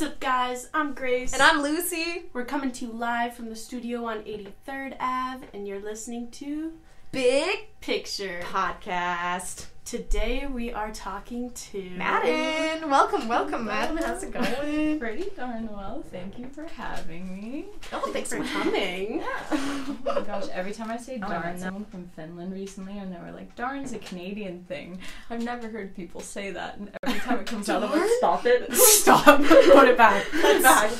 What's up, guys? I'm Grace. And I'm Lucy. We're coming to you live from the studio on 83rd Ave, and you're listening to Big Picture. Podcast. Today we are talking to Madden. Welcome, welcome, Madden. How's it going? Pretty darn well. Thank you for having me. Oh, thanks for for coming. Oh my gosh, every time I say Oh, darn, someone from Finland recently, and they were like, darn's a Canadian thing. I've never heard people say that, and every time it comes out, I'm like, stop it. Stop. Put it back. Put it back.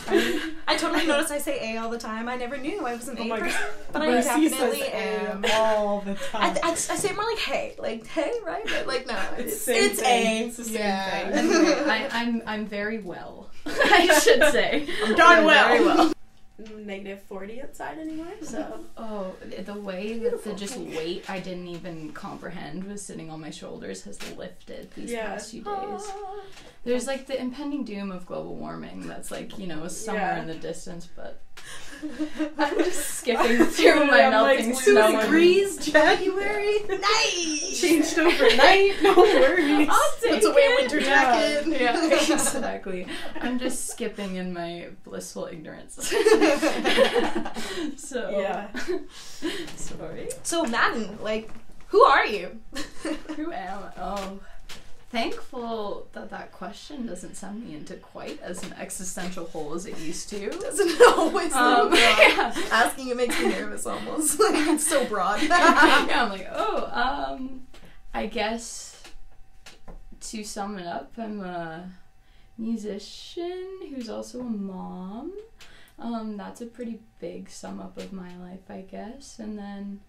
I totally notice I say A all the time. I never knew I was an Oh A my person, but I definitely am. all the I, time. I, I say it more like hey, like hey, right? But like no, It's it's, same it's thing. A. It's the same yeah. thing. Anyway, I, I'm I'm very well. I should say. darn I'm well. Very well. Negative 40 outside anymore, so. Oh, the way that the just weight I didn't even comprehend was sitting on my shoulders has lifted these Yeah. past few days. Ah. There's like the impending doom of global warming that's like, you know, somewhere Yeah. in the distance, but I'm just skipping through my I'm like, melting two snow. and- degrees, January. nice. Changed overnight. No worries. I'll take Puts away it. winter Yeah. jacket. Yeah, exactly. I'm just skipping in my blissful ignorance. so Yeah. sorry. so Madden, like, who are you? Who am I? Oh, thankful that that question doesn't send me into quite as an existential hole as it used to. Doesn't always Um, um, yeah. Asking it makes me nervous almost. Like it's so broad. yeah, I'm like, oh, um, I guess to sum it up, I'm a musician who's also a mom. Um, that's a pretty big sum up of my life, I guess. And then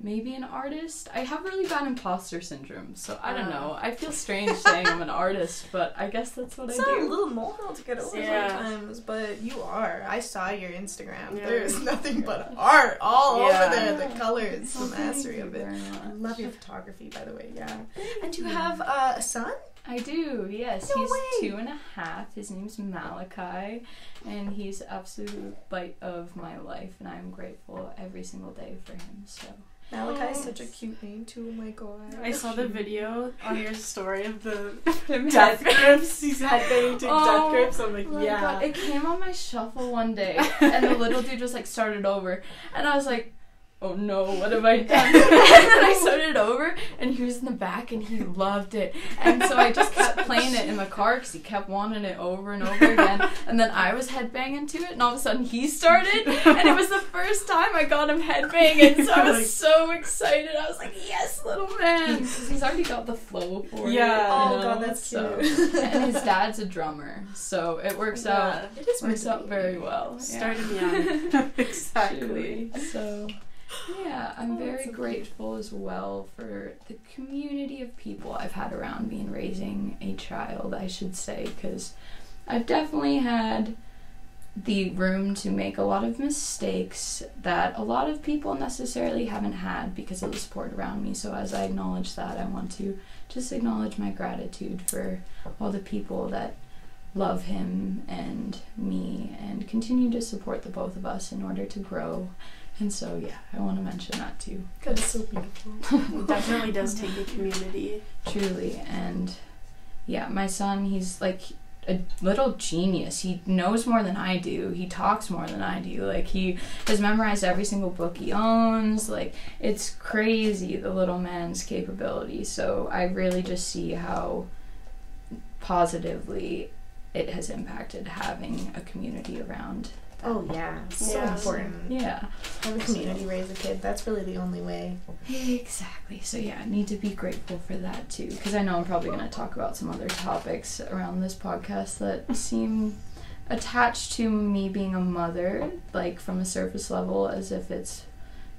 maybe an artist. I have really bad imposter syndrome, so I don't Ah. know. I feel strange saying I'm an artist, but I guess that's what It's I not a do. little molehill to get over Yeah. sometimes, but you are. I saw your Instagram. Yeah. There's nothing but art all Yeah. over there. The colors, the mastery of it. I love your photography, by the way. Yeah. And you you. have uh, a son? I do, yes. No he's way. two and a half. His name's Malachi, and he's absolute bite of my life, and I'm grateful every single day for him. So Malachi is Oh. such a cute name too. Oh my god. I saw the video on your story of the Death Grips. He's headbanging to Oh, Death Grips. I'm like, yeah. God, it came on my shuffle one day, and the little dude just like started over, and I was like, "Oh no, what have I done?" and then I started it over, and he was in the back, and he loved it, and so I just kept playing it in the car because he kept wanting it over and over again, and then I was headbanging to it, and all of a sudden he started, and it was the first time I got him headbanging, so I was so excited. I was like, "Yes, little man!" 'Cause he's already got the flow for it. Yeah. you Oh know, god, that's so- cute. and his dad's a drummer, so it works out It It is meant works out very well. Started yeah. young. exactly. So yeah, I'm Oh, very so grateful as well for the community of people I've had around me in raising a child, I should say, because I've definitely had the room to make a lot of mistakes that a lot of people necessarily haven't had because of the support around me. So as I acknowledge that, I want to just acknowledge my gratitude for all the people that love him and me and continue to support the both of us in order to grow. And so, yeah, I want to mention that too, That's so beautiful. It definitely does take a community. truly. And yeah, my son, he's like a little genius. He knows more than I do. He talks more than I do. Like, he has memorized every single book he owns. Like, it's crazy, the little man's capability. So, I really just see how positively it has impacted having a community around. Oh yeah, so Yeah. important. Yeah. Have a community raise a kid. That's really the only way. Exactly. So yeah, I need to be grateful for that too, because I know I'm probably going to talk about some other topics around this podcast that seem attached to me being a mother, like from a surface level, as if it's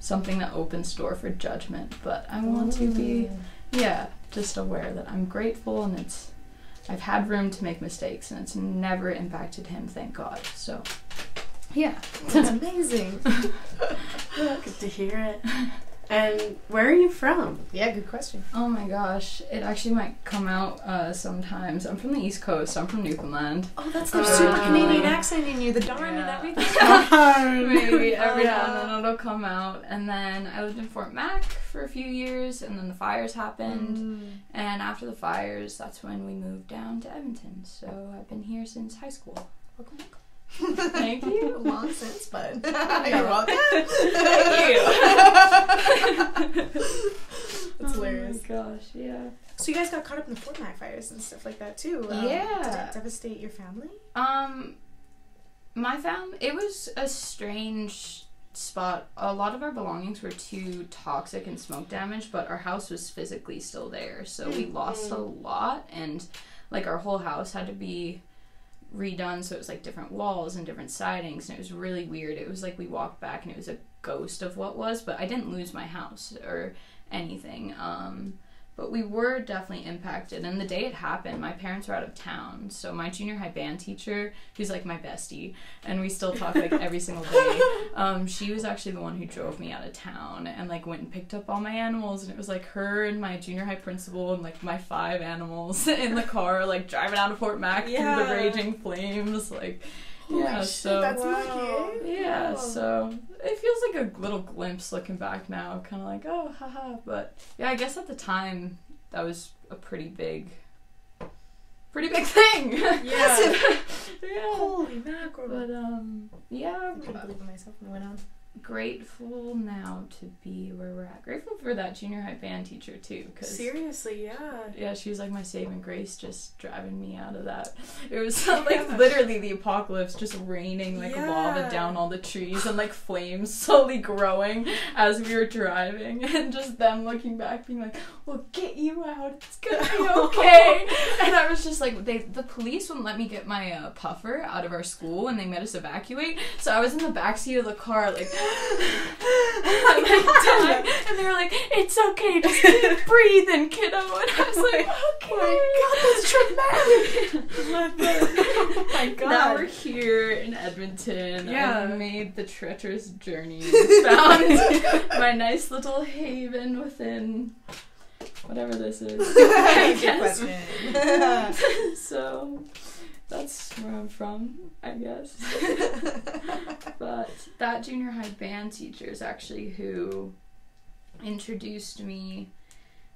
something that opens door for judgment. But I want to be, yeah, just aware that I'm grateful and it's. I've had room to make mistakes and it's never impacted him, thank God. So, yeah. That's amazing. Good to hear it. And where are you from? Yeah, good question. Oh my gosh, it actually might come out uh, sometimes. I'm from the East Coast. I'm from Newfoundland. Oh, that's the the super super Canadian Canadian accent in you, the darn and everything. Maybe every Yeah. now and then it'll come out. And then I lived in Fort Mac for a few years, and then the fires happened. Mm. And after the fires, that's when we moved down to Edmonton. So I've been here since high school. Welcome, welcome. Thank you. Long since, but you're welcome. Thank you. That's hilarious. Oh my gosh, yeah. So you guys got caught up in the Fort Mac fires and stuff like that too. Um, Yeah. Did it devastate your family? Um, my family, it was a strange spot. A lot of our belongings were too toxic and smoke damaged, but our house was physically still there. So we lost a lot, and like our whole house had to be redone. So it was like different walls and different sidings, and it was really weird. It was like we walked back and it was a ghost of what was, but I didn't lose my house or anything. Um, but we were definitely impacted. And the day it happened, my parents were out of town. So my junior high band teacher, who's like my bestie, and we still talk like every single day. Um, she was actually the one who drove me out of town and like went and picked up all my animals. And it was like her and my junior high principal and like my five animals in the car, like driving out of Fort Mac through the raging flames. Like, yeah, so that's Wow. lucky. yeah, so it feels like a little glimpse looking back now, kind of like, oh, haha. But yeah, I guess at the time that was a pretty big, pretty big thing. Yeah. yeah. Holy mackerel. But um, yeah, I couldn't believe myself when it went on. Grateful now to be where we're at. Grateful for that junior high band teacher too, because Seriously, yeah. yeah, she was like my saving grace, just driving me out of that. It was like literally the apocalypse, just raining like lava down all the trees and like flames slowly growing as we were driving, and just them looking back, being like, "We'll get you out. It's gonna be okay." and I was just like, they the police wouldn't let me get my uh, puffer out of our school, and they made us evacuate. So I was in the backseat of the car, like, like dying, and they were like, "It's okay, just keep breathing, kiddo." And I was like, "Okay." oh my god. that's traumatic my Now we're here in Edmonton. Yeah. I've made the treacherous journey. Found my nice little haven within whatever this is. I guess. so that's where I'm from, I guess. but that junior high band teacher is actually who introduced me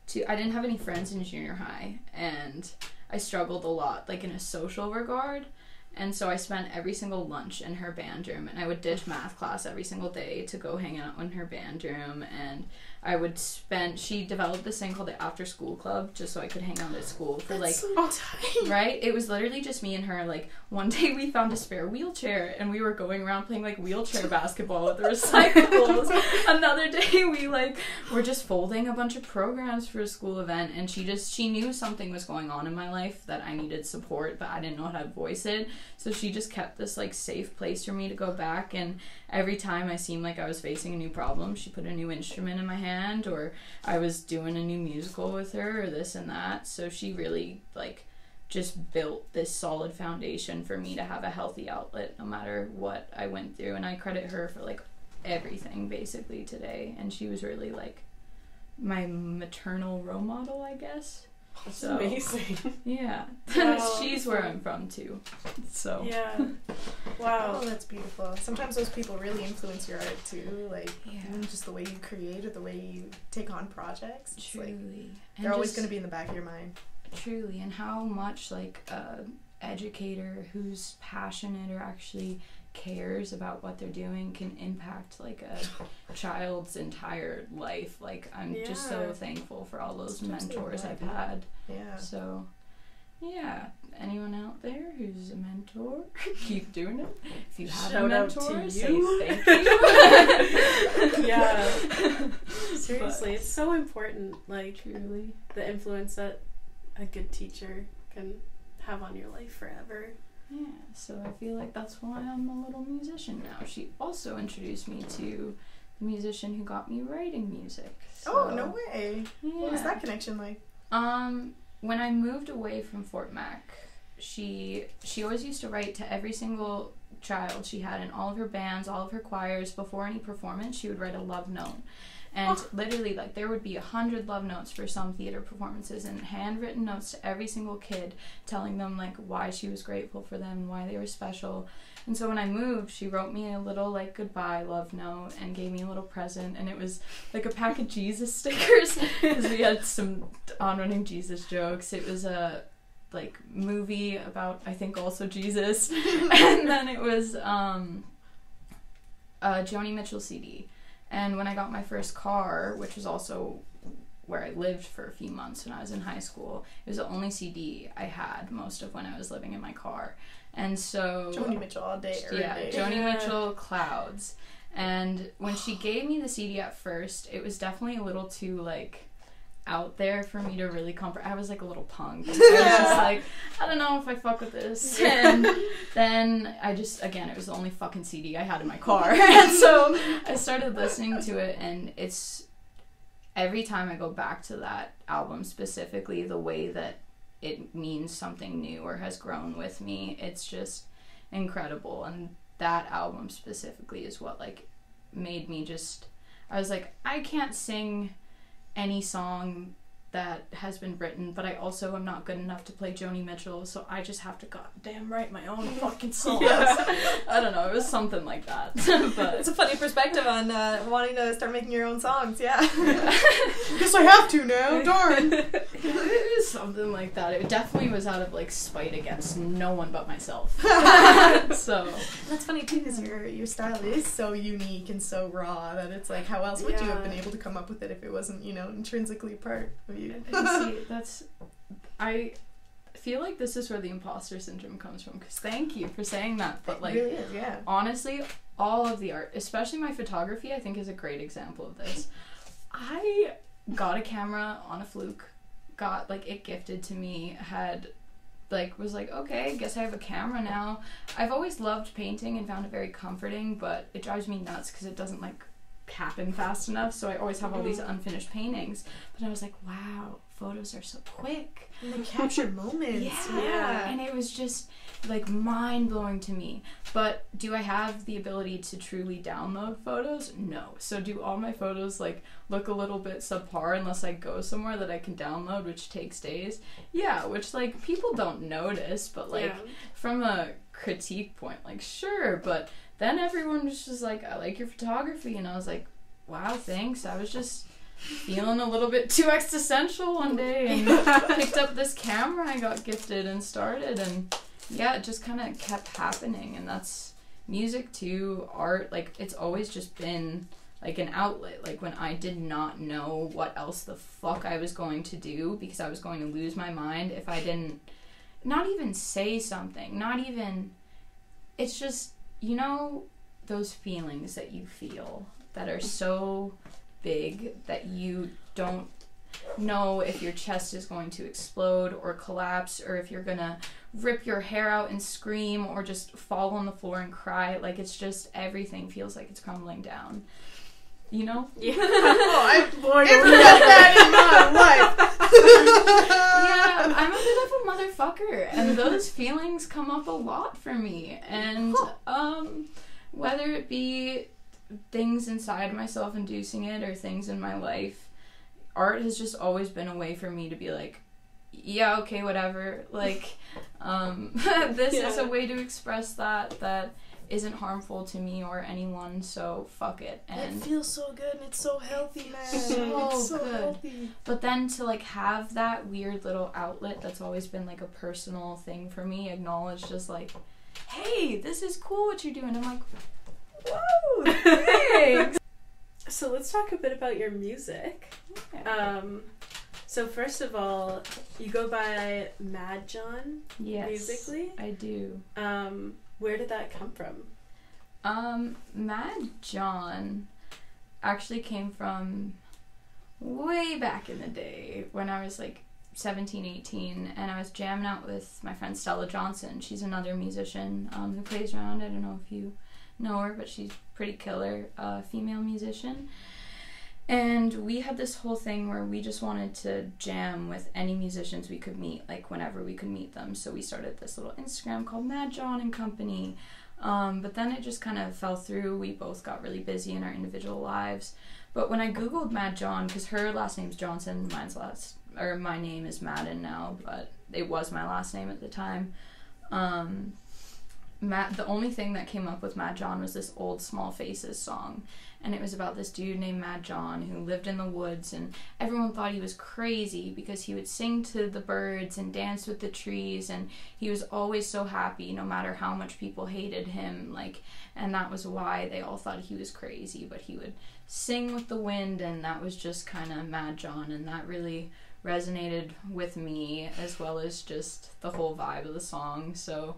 to I didn't have any friends in junior high and I struggled a lot like in a social regard and so I spent every single lunch in her band room and I would ditch math class every single day to go hang out in her band room and I would spend she developed this thing called the after school club just so I could hang out at school for like so oh, tight. right? It was literally just me and her. Like one day we found a spare wheelchair and we were going around playing like wheelchair basketball with the recyclables. Another day we like were just folding a bunch of programs for a school event and she just she knew something was going on in my life that I needed support but I didn't know how to voice it. So she just kept this like safe place for me to go back and every time I seemed like I was facing a new problem, she put a new instrument in my hand or I was doing a new musical with her or this and that. So she really like just built this solid foundation for me to have a healthy outlet no matter what I went through and I credit her for like everything basically today and she was really like my maternal role model I guess. So amazing. yeah. Wow. She's where I'm from too. So Yeah. Oh, Wow. that's beautiful. Sometimes those people really influence your art too, like Yeah. even just the way you create or the way you take on projects. It's truly. like they're always just- going to be in the back of your mind. Truly, and how much like a educator who's passionate or actually cares about what they're doing can impact like a child's entire life. Like I'm just so thankful for all those mentors I've had. Yeah. So yeah, anyone out there who's a mentor, keep doing it. If you have a Shout out to mentor, say you. thank you. Yeah. Seriously, it's so important. Like Truly. the influence that a good teacher can have on your life forever. Yeah, so I feel like that's why I'm a little musician now. She also introduced me to the musician who got me writing music. oh, no way. Yeah. What was that connection like? Um, when I moved away from Fort Mac, she she always used to write to every single child she had in all of her bands, all of her choirs. Before any performance, she would write a love note. And literally, like, there would be a hundred love notes for some theater performances and handwritten notes to every single kid telling them, like, why she was grateful for them, why they were special. And so when I moved, she wrote me a little, like, goodbye love note and gave me a little present. And it was like a pack of Jesus stickers because we had some on running Jesus jokes. It was a like movie about I think also Jesus, and then it was um, a Joni Mitchell CD. And when I got my first car, which was also where I lived for a few months when I was in high school, it was the only CD I had most of when I was living in my car. And so Joni Mitchell all day. every yeah, day. Joni Yeah. Mitchell Clouds. And when she gave me the CD at first, it was definitely a little too like out there for me to really comfort. I was like a little punk. I was just like, I don't know if I fuck with this. And then I just again, it was the only fucking CD I had in my car, and so I started listening to it, and it's every time I go back to that album specifically, the way that it means something new or has grown with me, it's just incredible. And that album specifically is what like made me just I was like, I can't sing any song that has been written, but I also am not good enough to play Joni Mitchell, so I just have to goddamn write my own fucking songs. I don't know, it was something like that. but It's a funny perspective on uh, wanting to start making your own songs. Yeah. Guess I have to now. Darn. it was something like that. It definitely was out of like spite against no one but myself. so That's funny too, because your your style is so unique and so raw that it's like, how else would you have been able to come up with it if it wasn't, you know, intrinsically part of you? And see, that's I feel like this is where the imposter syndrome comes from. Because thank you for saying that, but like really is, yeah. honestly, all of the art, especially my photography, I think is a great example of this. I got a camera on a fluke, got like it gifted to me, had like was like, okay, I guess I have a camera now. I've always loved painting and found it very comforting, but it drives me nuts because it doesn't like happen fast enough, so I always have all these mm. unfinished paintings. But I was like, wow, photos are so quick. And they capture moments. Yeah. Yeah. And it was just like mind blowing to me. But do I have the ability to truly download photos? No. So do all my photos like look a little bit subpar unless I go somewhere that I can download, which takes days? Yeah, which like people don't notice, but like yeah. from a critique point, like sure, but then everyone was just like, I like your photography, and I was like, wow, thanks. I was just feeling a little bit too existential one day and picked up this camera I got gifted and started, and yeah, it just kind of kept happening, and that's music too, art. Like it's always just been like an outlet. Like when I did not know what else the fuck I was going to do because I was going to lose my mind if I didn't not even say something, not even it's just you know those feelings that you feel that are so big that you don't know if your chest is going to explode or collapse or if you're gonna rip your hair out and scream or just fall on the floor and cry like it's just everything feels like it's crumbling down you know Yeah. Oh, I've never away. got that in my life. Yeah, I'm a bit of a motherfucker, and those feelings come up a lot for me. And um, whether it be things inside myself inducing it or things in my life, art has just always been a way for me to be like, yeah, okay, whatever. Like, um, this is a way to express that that isn't harmful to me or anyone. So fuck it. And it feels so good and it's so healthy, man. So it's so good. healthy. But then to like have that weird little outlet that's always been like a personal thing for me, acknowledged as like, hey, this is cool what you're doing. I'm like, whoa, thanks. So let's talk a bit about your music. Um, so first of all, you go by Mad John yes, musically. I do. Um, where did that come from? Um, Mad John actually came from way back in the day when I was like 17, 18, and I was jamming out with my friend Stella Johnson. She's another musician um, who plays around. I don't know if you know her, but she's pretty killer, uh, female musician. And we had this whole thing where we just wanted to jam with any musicians we could meet, like whenever we could meet them. So we started this little Instagram called Mad John and Company. Um, but then it just kind of fell through. We both got really busy in our individual lives. But when I googled Mad John, because her last name's Johnson, mine's last or my name is Madden now, but it was my last name at the time. Um, Matt, the only thing that came up with Mad John was this old Small Faces song, and it was about this dude named Mad John who lived in the woods, and everyone thought he was crazy because he would sing to the birds and dance with the trees, and he was always so happy no matter how much people hated him. Like, and that was why they all thought he was crazy. But he would sing with the wind, and that was just kind of Mad John, and that really resonated with me as well as just the whole vibe of the song. So.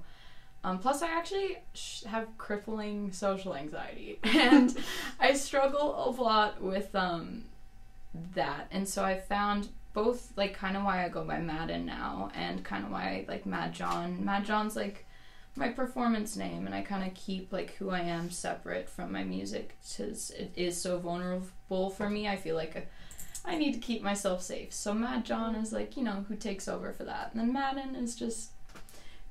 Um, plus, I actually sh- have crippling social anxiety, and I struggle a lot with um, that. And so I found both, like, kind of why I go by Madden now, and kind of why I like Mad John. Mad John's like my performance name, and I kind of keep like who I am separate from my music, because it is so vulnerable for me. I feel like. A, I need to keep myself safe. So Mad John is like, you know, who takes over for that. And then Madden is just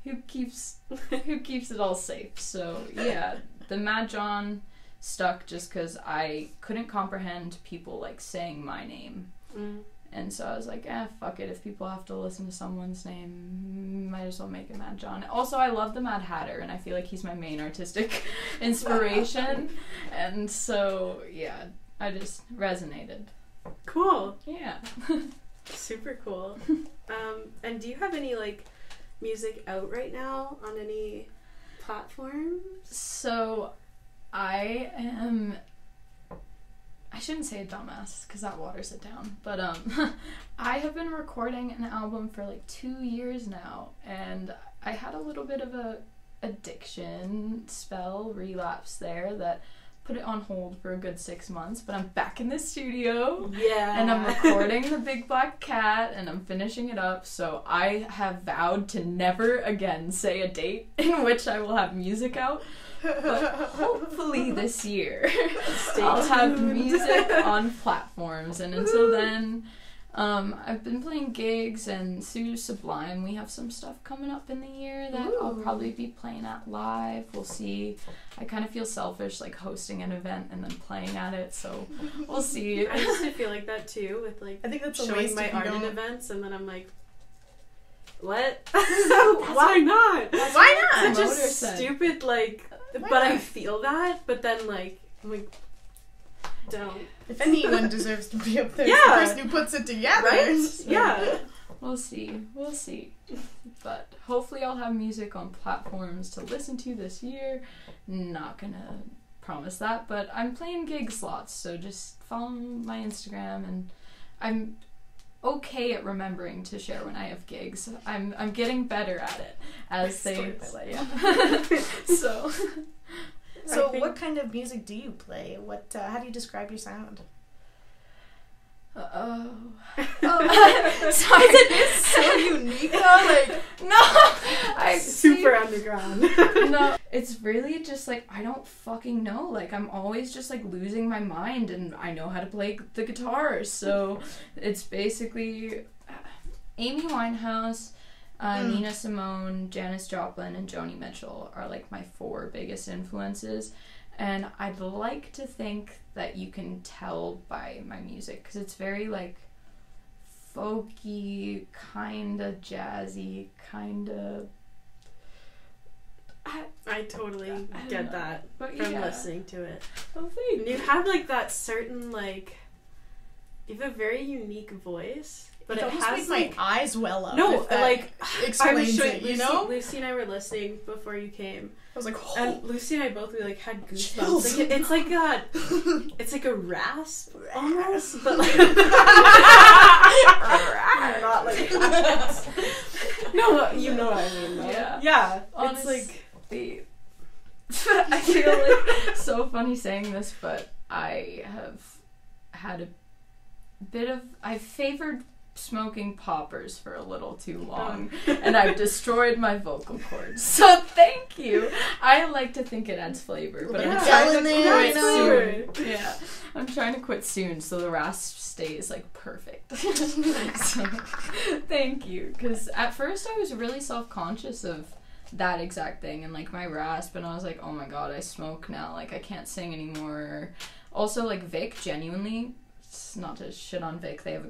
who keeps who keeps it all safe. So yeah, the Mad John stuck just because I couldn't comprehend people like saying my name, Mm. and so I was like, eh, fuck it. If people have to listen to someone's name, might as well make it Mad John. Also, I love the Mad Hatter, and I feel like he's my main artistic inspiration, and so yeah, I just resonated. Cool. Yeah. Super cool. um, and do you have any like music out right now on any platforms? So, I am. I shouldn't say a dumbass because that waters it down. But um, I have been recording an album for like two years now, and I had a little bit of a addiction spell relapse there that put it on hold for a good six months. But I'm back in the studio. Yeah. And I'm recording the Big Black Cat and I'm finishing it up. So I have vowed to never again say a date in which I will have music out. But hopefully this year I'll have music on platforms. And until then, um, I've been playing gigs and through Sublime. We have some stuff coming up in the year that I'll probably be playing at live. We'll see. I kind of feel selfish like hosting an event and then playing at it. So we'll see. I used to feel like that too with like I think that's a showing waste my if art in events, and then I'm like, what? Why not? Why not? Such a stupid like. Why but I feel that, but then like I'm like, don't. If anyone deserves to be up there, Yeah. the person who puts it together. Right? So- Yeah. We'll see. We'll see. But hopefully, I'll have music on platforms to listen to this year. Not gonna promise that, but I'm playing gig slots, so just follow my Instagram and I'm okay at remembering to share when I have gigs. I'm I'm getting better at it as they Story of my life. yeah. so So, think- what kind of music do you play? What? Uh, how do you describe your sound? oh oh sorry. it is so unique, though. Like, no, I Super underground. no, it's really just like I don't fucking know. Like I'm always just like losing my mind, and I know how to play the guitar. So it's basically uh, Amy Winehouse, uh, Mm. Nina Simone, Janis Joplin, and Joni Mitchell are like my four biggest influences. And I'd like to think that you can tell by my music because it's very like folky, kind of jazzy, kind of. I totally I get know. that But from yeah. listening to it. Oh, thank And you have like that certain like you have a very unique voice, but it it, almost has made like my eyes well up. no, if that like I was explains showing it. Lucy, You know, Lucy and I were listening before you came, I was like, oh. and Lucy and I both we like had goosebumps. Like, it's like a it's like a rasp almost, but like not like that. no, you know what I mean. Though. Yeah. yeah. Honest- It's like the I feel like so funny saying this, but I have had a bit of I favored smoking poppers for a little too oh. long and I've destroyed my vocal cords. So thank you. I like to think it adds flavor, but Yeah. I'm trying to quit soon. Yeah. I'm trying to quit soon so the rasp stays like perfect. so, thank you cuz at first I was really self-conscious of that exact thing and like my rasp and I was like, "Oh my god, I smoke now. Like I can't sing anymore." also like Vic genuinely it's not to shit on Vic they have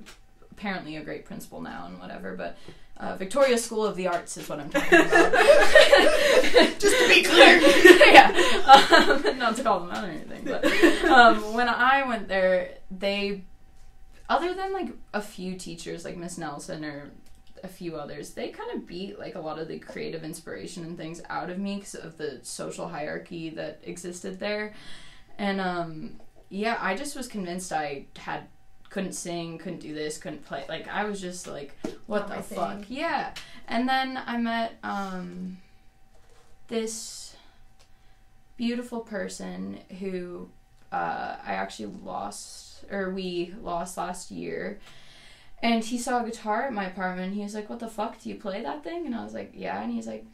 apparently a great principal now and whatever but uh, Victoria School of the Arts is what I'm talking about. Just to be clear. yeah, um, not to call them out or anything, but um, when I went there, they, other than like a few teachers like Miss Nelson or a few others, they kind of beat like a lot of the creative inspiration and things out of me because of the social hierarchy that existed there, and um, yeah, I just was convinced I had couldn't sing, couldn't do this, couldn't play. Like I was just like, what Not the fuck? Yeah. And then I met um this beautiful person who uh, I actually lost, or we lost last year. And he saw a guitar at my apartment. He was like, "What the fuck? Do you play that thing?" And I was like, "Yeah." And he's like,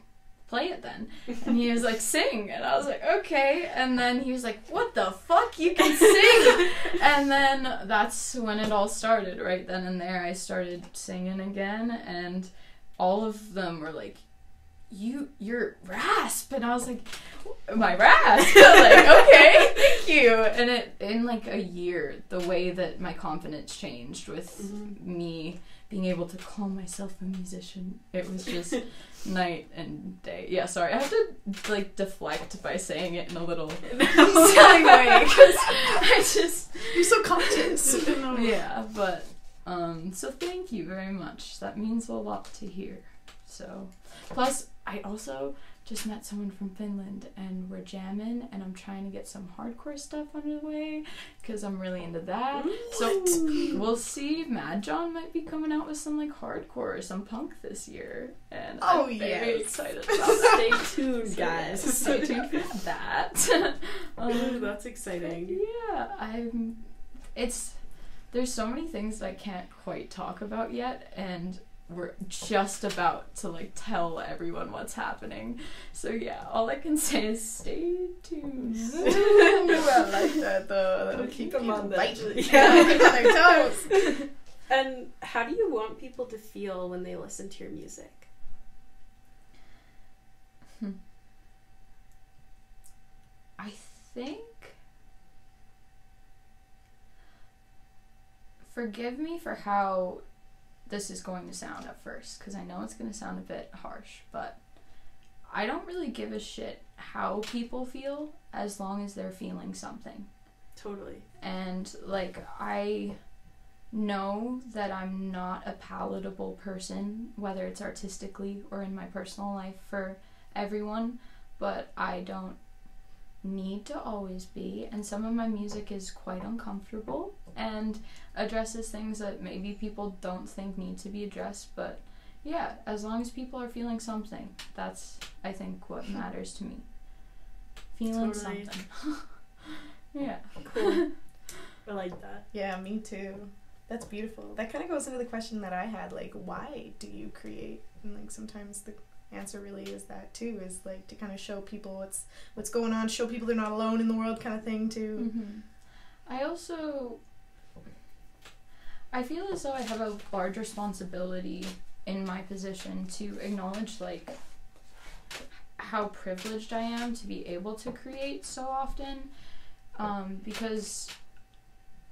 "Play it then." And he was like, "Sing." And I was like, "Okay." And then he was like, "What the fuck? You can sing!" and then that's when it all started. Right then and there, I started singing again, and all of them were like, "You, you're rasp," and I was like, "My rasp." like, okay, thank you. And it in like a year, the way that my confidence changed with Mhm. me being able to call myself a musician, it was just night and day. Yeah, sorry, I have to like deflect by saying it in a little silly way because I just You're so conscious. yeah, but um, so thank you very much. That means a lot to hear. So, plus I also just met someone from Finland and we're jamming, and I'm trying to get some hardcore stuff under the way because I'm really into that. So we'll see. Mad John might be coming out with some like hardcore or some punk this year, and Oh, I'm very yes. excited about that. Stay tuned, guys. stay tuned for that. Ooh, um, that's exciting. yeah, I'm. It's there's so many things that I can't quite talk about yet, and we're just about to like tell everyone what's happening. So yeah, all I can say is stay tuned. Ooh, I like that though. That'll keep them on their- biting. Yeah. on their toes. And how do you want people to feel when they listen to your music? Hmm. I think. Forgive me for how this is going to sound at first, because I know it's going to sound a bit harsh, but I don't really give a shit how people feel as long as they're feeling something. Totally. And, like, I know that I'm not a palatable person, whether it's artistically or in my personal life for everyone, but I don't need to always be. And some of my music is quite uncomfortable and addresses things that maybe people don't think need to be addressed, but yeah, as long as people are feeling something, that's, I think, what matters to me. Feeling Totally. something. yeah. Cool. I like that. Yeah, me too. That's beautiful. That kind of goes into the question that I had, like, why do you create? And like sometimes the answer really is that too, is like to kind of show people what's what's going on, show people they're not alone in the world, kind of thing too. hmm I also I feel as though I have a large responsibility in my position to acknowledge like how privileged I am to be able to create so often um, because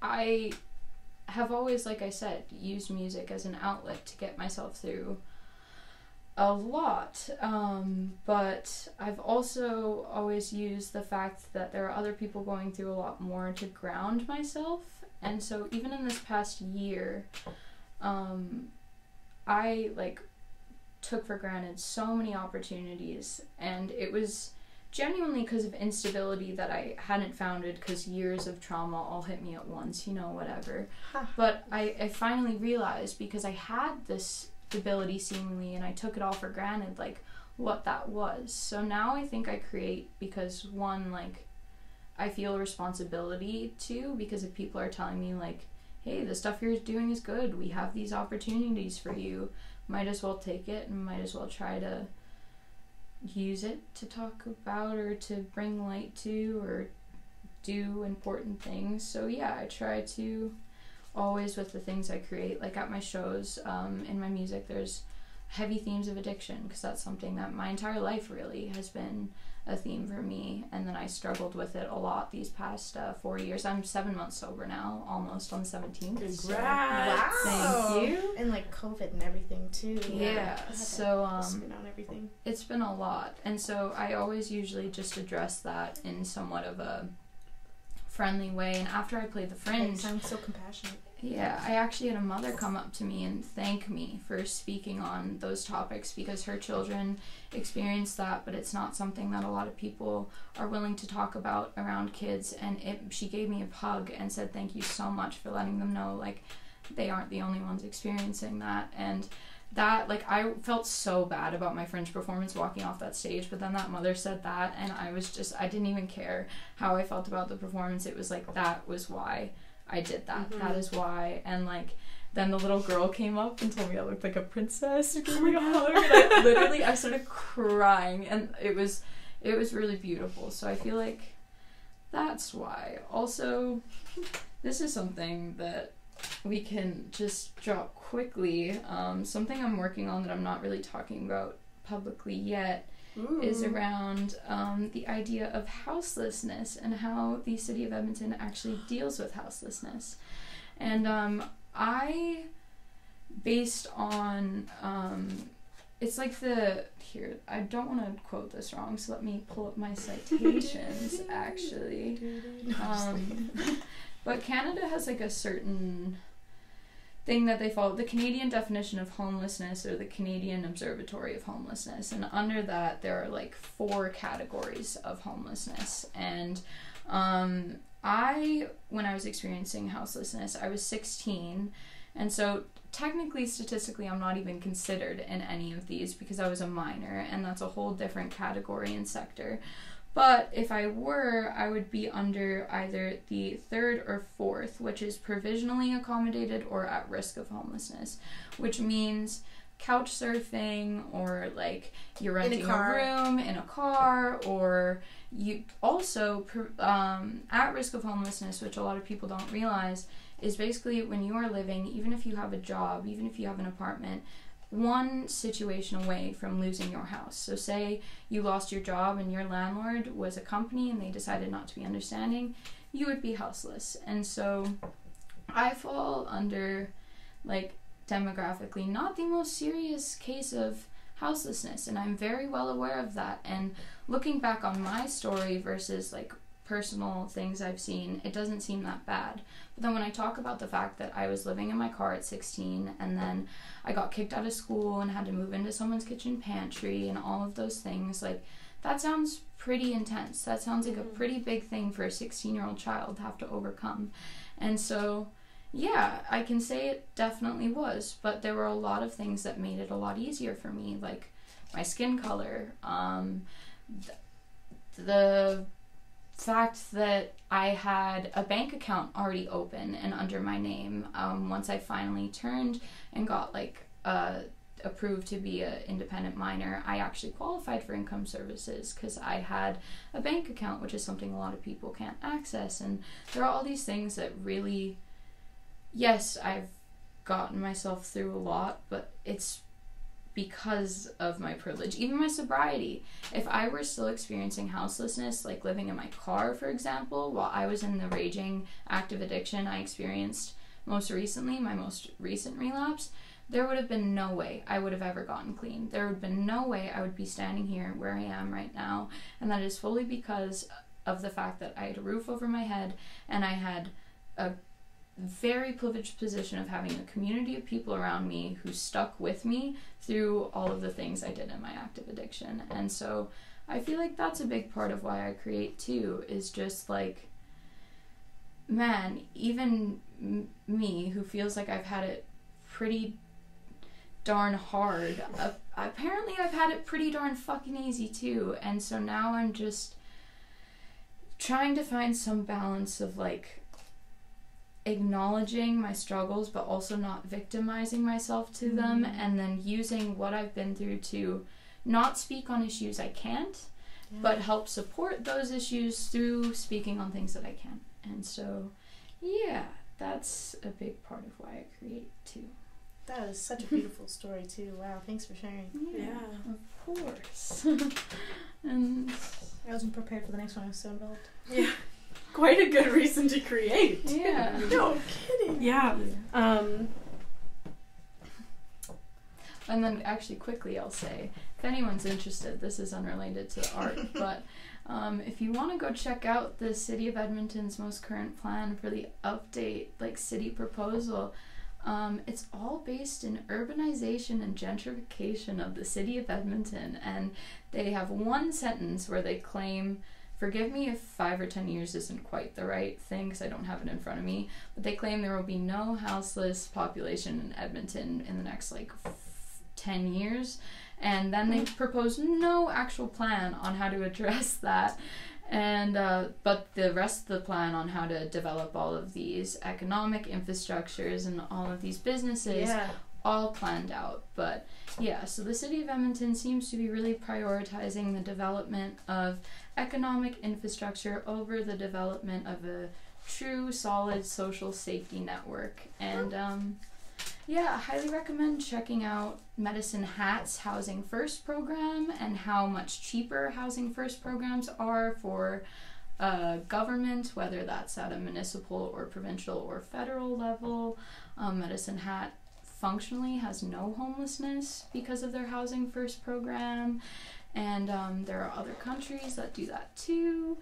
I have always like I said used music as an outlet to get myself through a lot um, but I've also always used the fact that there are other people going through a lot more to ground myself and so even in this past year um, I like took for granted so many opportunities and it was genuinely because of instability that I hadn't founded because years of trauma all hit me at once you know whatever. But I, I finally realized because I had this stability seemingly and I took it all for granted like what that was. So now I think I create because one like I feel responsibility to because if people are telling me like hey the stuff you're doing is good. We have these opportunities for you. Might as well take it and might as well try to use it to talk about or to bring light to or do important things. So yeah I try to always with the things I create like at my shows um, in my music there's heavy themes of addiction because that's something that my entire life really has been a theme for me and then i struggled with it a lot these past uh, four years i'm seven months sober now almost on the 17th so- Congrats. Thank you. And like COVID and everything too. yeah, I had so um spin on everything. it's been a lot and so i always usually just address that in somewhat of a friendly way and after i played the It fringe sounds so compassionate. Yeah i actually had a mother come up to me and thank me for speaking on those topics because her children experienced that but it's not something that a lot of people are willing to talk about around kids and it she gave me a hug and said thank you so much for letting them know like they aren't the only ones experiencing that and that like I felt so bad about my Fringe performance walking off that stage, but then that mother said that, and I was just I didn't even care how I felt about the performance. It was like that was why I did that. Mhm. That is why, and like then the little girl came up and told me I looked like a princess. She gave me a hug, and I literally I started crying, and it was it was really beautiful. So I feel like that's why. Also, this is something that we can just drop quickly. Um, something I'm working on that I'm not really talking about publicly yet is around um, the idea of houselessness and how the city of Edmonton actually deals with houselessness. And um, I, based on, um, it's like the, here, I don't want to quote this wrong, so let me pull up my citations actually. Um, but Canada has like a certain thing that they follow the Canadian definition of homelessness or the Canadian Observatory of Homelessness. And under that, there are like four categories of homelessness. And um, I, when I was experiencing houselessness, I was 16. And so technically, statistically, I'm not even considered in any of these because I was a minor, and that's a whole different category and sector. But if I were, I would be under either the third or fourth, which is provisionally accommodated or at risk of homelessness, which means couch surfing or like you're In a renting a, room in a car or you also um, at risk of homelessness, which a lot of people don't realize, is basically when you are living, even if you have a job, even if you have an apartment, one situation away from losing your house. So, say you lost your job and your landlord was a company and they decided not to be understanding, you would be houseless. And so, I fall under like demographically not the most serious case of houselessness, and I'm very well aware of that. And looking back on my story versus like personal things I've seen, it doesn't seem that bad. But then when I talk about the fact that I was living in my car at 16 and then I got kicked out of school and had to move into someone's kitchen pantry and all of those things, like that sounds pretty intense. That sounds like a Mhm. pretty big thing for a 16 year old child to have to overcome. And so, yeah, I can say it definitely was, but there were a lot of things that made it a lot easier for me, like my skin color, um, th- the fact that I had a bank account already open and under my name um, once I finally turned and got like uh, approved to be an independent minor, I actually qualified for income services because I had a bank account, which is something a lot of people can't access. And there are all these things that really, yes, I've gotten myself through a lot, but it's because of my privilege, even my sobriety. If I were still experiencing houselessness, like living in my car, for example, while I was in the raging active addiction I experienced most recently, my most recent relapse, there would have been no way I would have ever gotten clean. There would have been no way I would be standing here where I am right now. And that is fully because of the fact that I had a roof over my head and I had a very privileged position of having a community of people around me who stuck with me through all of the things I did in my active addiction. And so I feel like that's a big part of why I create too, is just like, man, even m- me who feels like I've had it pretty darn hard, uh, apparently I've had it pretty darn fucking easy too. And so now I'm just trying to find some balance of like acknowledging my struggles but also not victimizing myself to them Mhm. and then using what I've been through to not speak on issues I can't but help support those issues through speaking on things that I can. And so yeah, that's a big part of why I create too. That is such a beautiful story too. Wow, thanks for sharing. Yeah. of course. and I wasn't prepared for the next one. I was so involved. Yeah. Quite a good reason to create. yeah. No kidding. Yeah. Um. And then, actually, quickly, I'll say if anyone's interested, this is unrelated to art, but um, if you want to go check out the City of Edmonton's most current plan for the update, like city proposal, um, it's all based in urbanization and gentrification of the city of Edmonton. And they have one sentence where they claim, forgive me if five or ten years isn't quite the right thing because I don't have it in front of me, but they claim there will be no houseless population in Edmonton in the next like f- 10 years. And then they propose no actual plan on how to address that. And uh, but the rest of the plan on how to develop all of these economic infrastructures and all of these businesses Yeah. all planned out. But yeah, so the city of Edmonton seems to be really prioritizing the development of economic infrastructure over the development of a true, solid social safety network. And um, yeah, I highly recommend checking out Medicine Hat's Housing First program and how much cheaper Housing First programs are for uh, government, whether that's at a municipal or provincial or federal level. Um, Medicine Hat functionally has no homelessness because of their Housing First program, and um, there are other countries that do that too.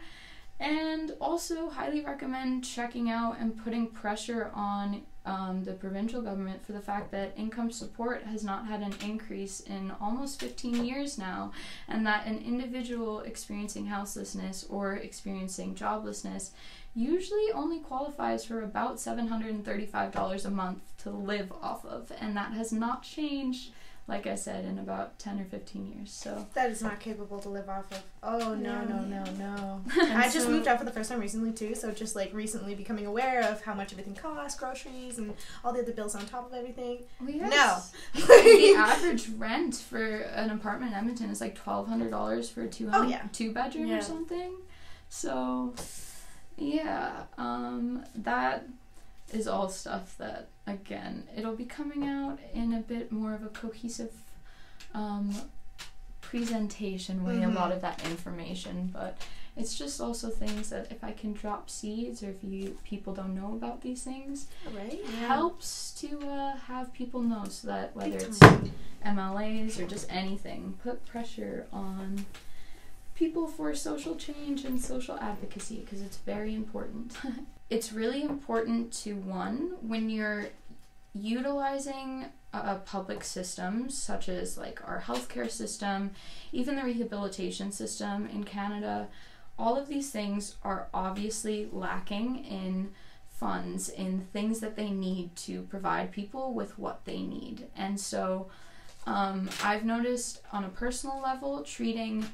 And also, highly recommend checking out and putting pressure on um, the provincial government for the fact that income support has not had an increase in almost 15 years now, and that an individual experiencing houselessness or experiencing joblessness usually only qualifies for about $735 a month to live off of, and that has not changed, like I said, in about 10 or 15 years. So, That is not capable to live off of. Oh no no no no. I just so- moved out for the first time recently too, so just like recently becoming aware of how much everything costs, groceries and all the other bills on top of everything. No. the average rent for an apartment in Edmonton is like twelve hundred dollars for a two Oh, yeah. two bedroom Yeah. or something. So yeah, um, that is all stuff that again it'll be coming out in a bit more of a cohesive um, presentation way. A Mhm. lot of that information, but it's just also things that if I can drop seeds or if you people don't know about these things, right? helps to uh, have people know so that whether it's. MLAs or just anything, put pressure on people for social change and social advocacy because it's very important. it's really important to one when you're utilizing uh, public systems such as like our healthcare system, even the rehabilitation system in Canada. All of these things are obviously lacking in funds in things that they need to provide people with what they need. And so um, I've noticed on a personal level, treating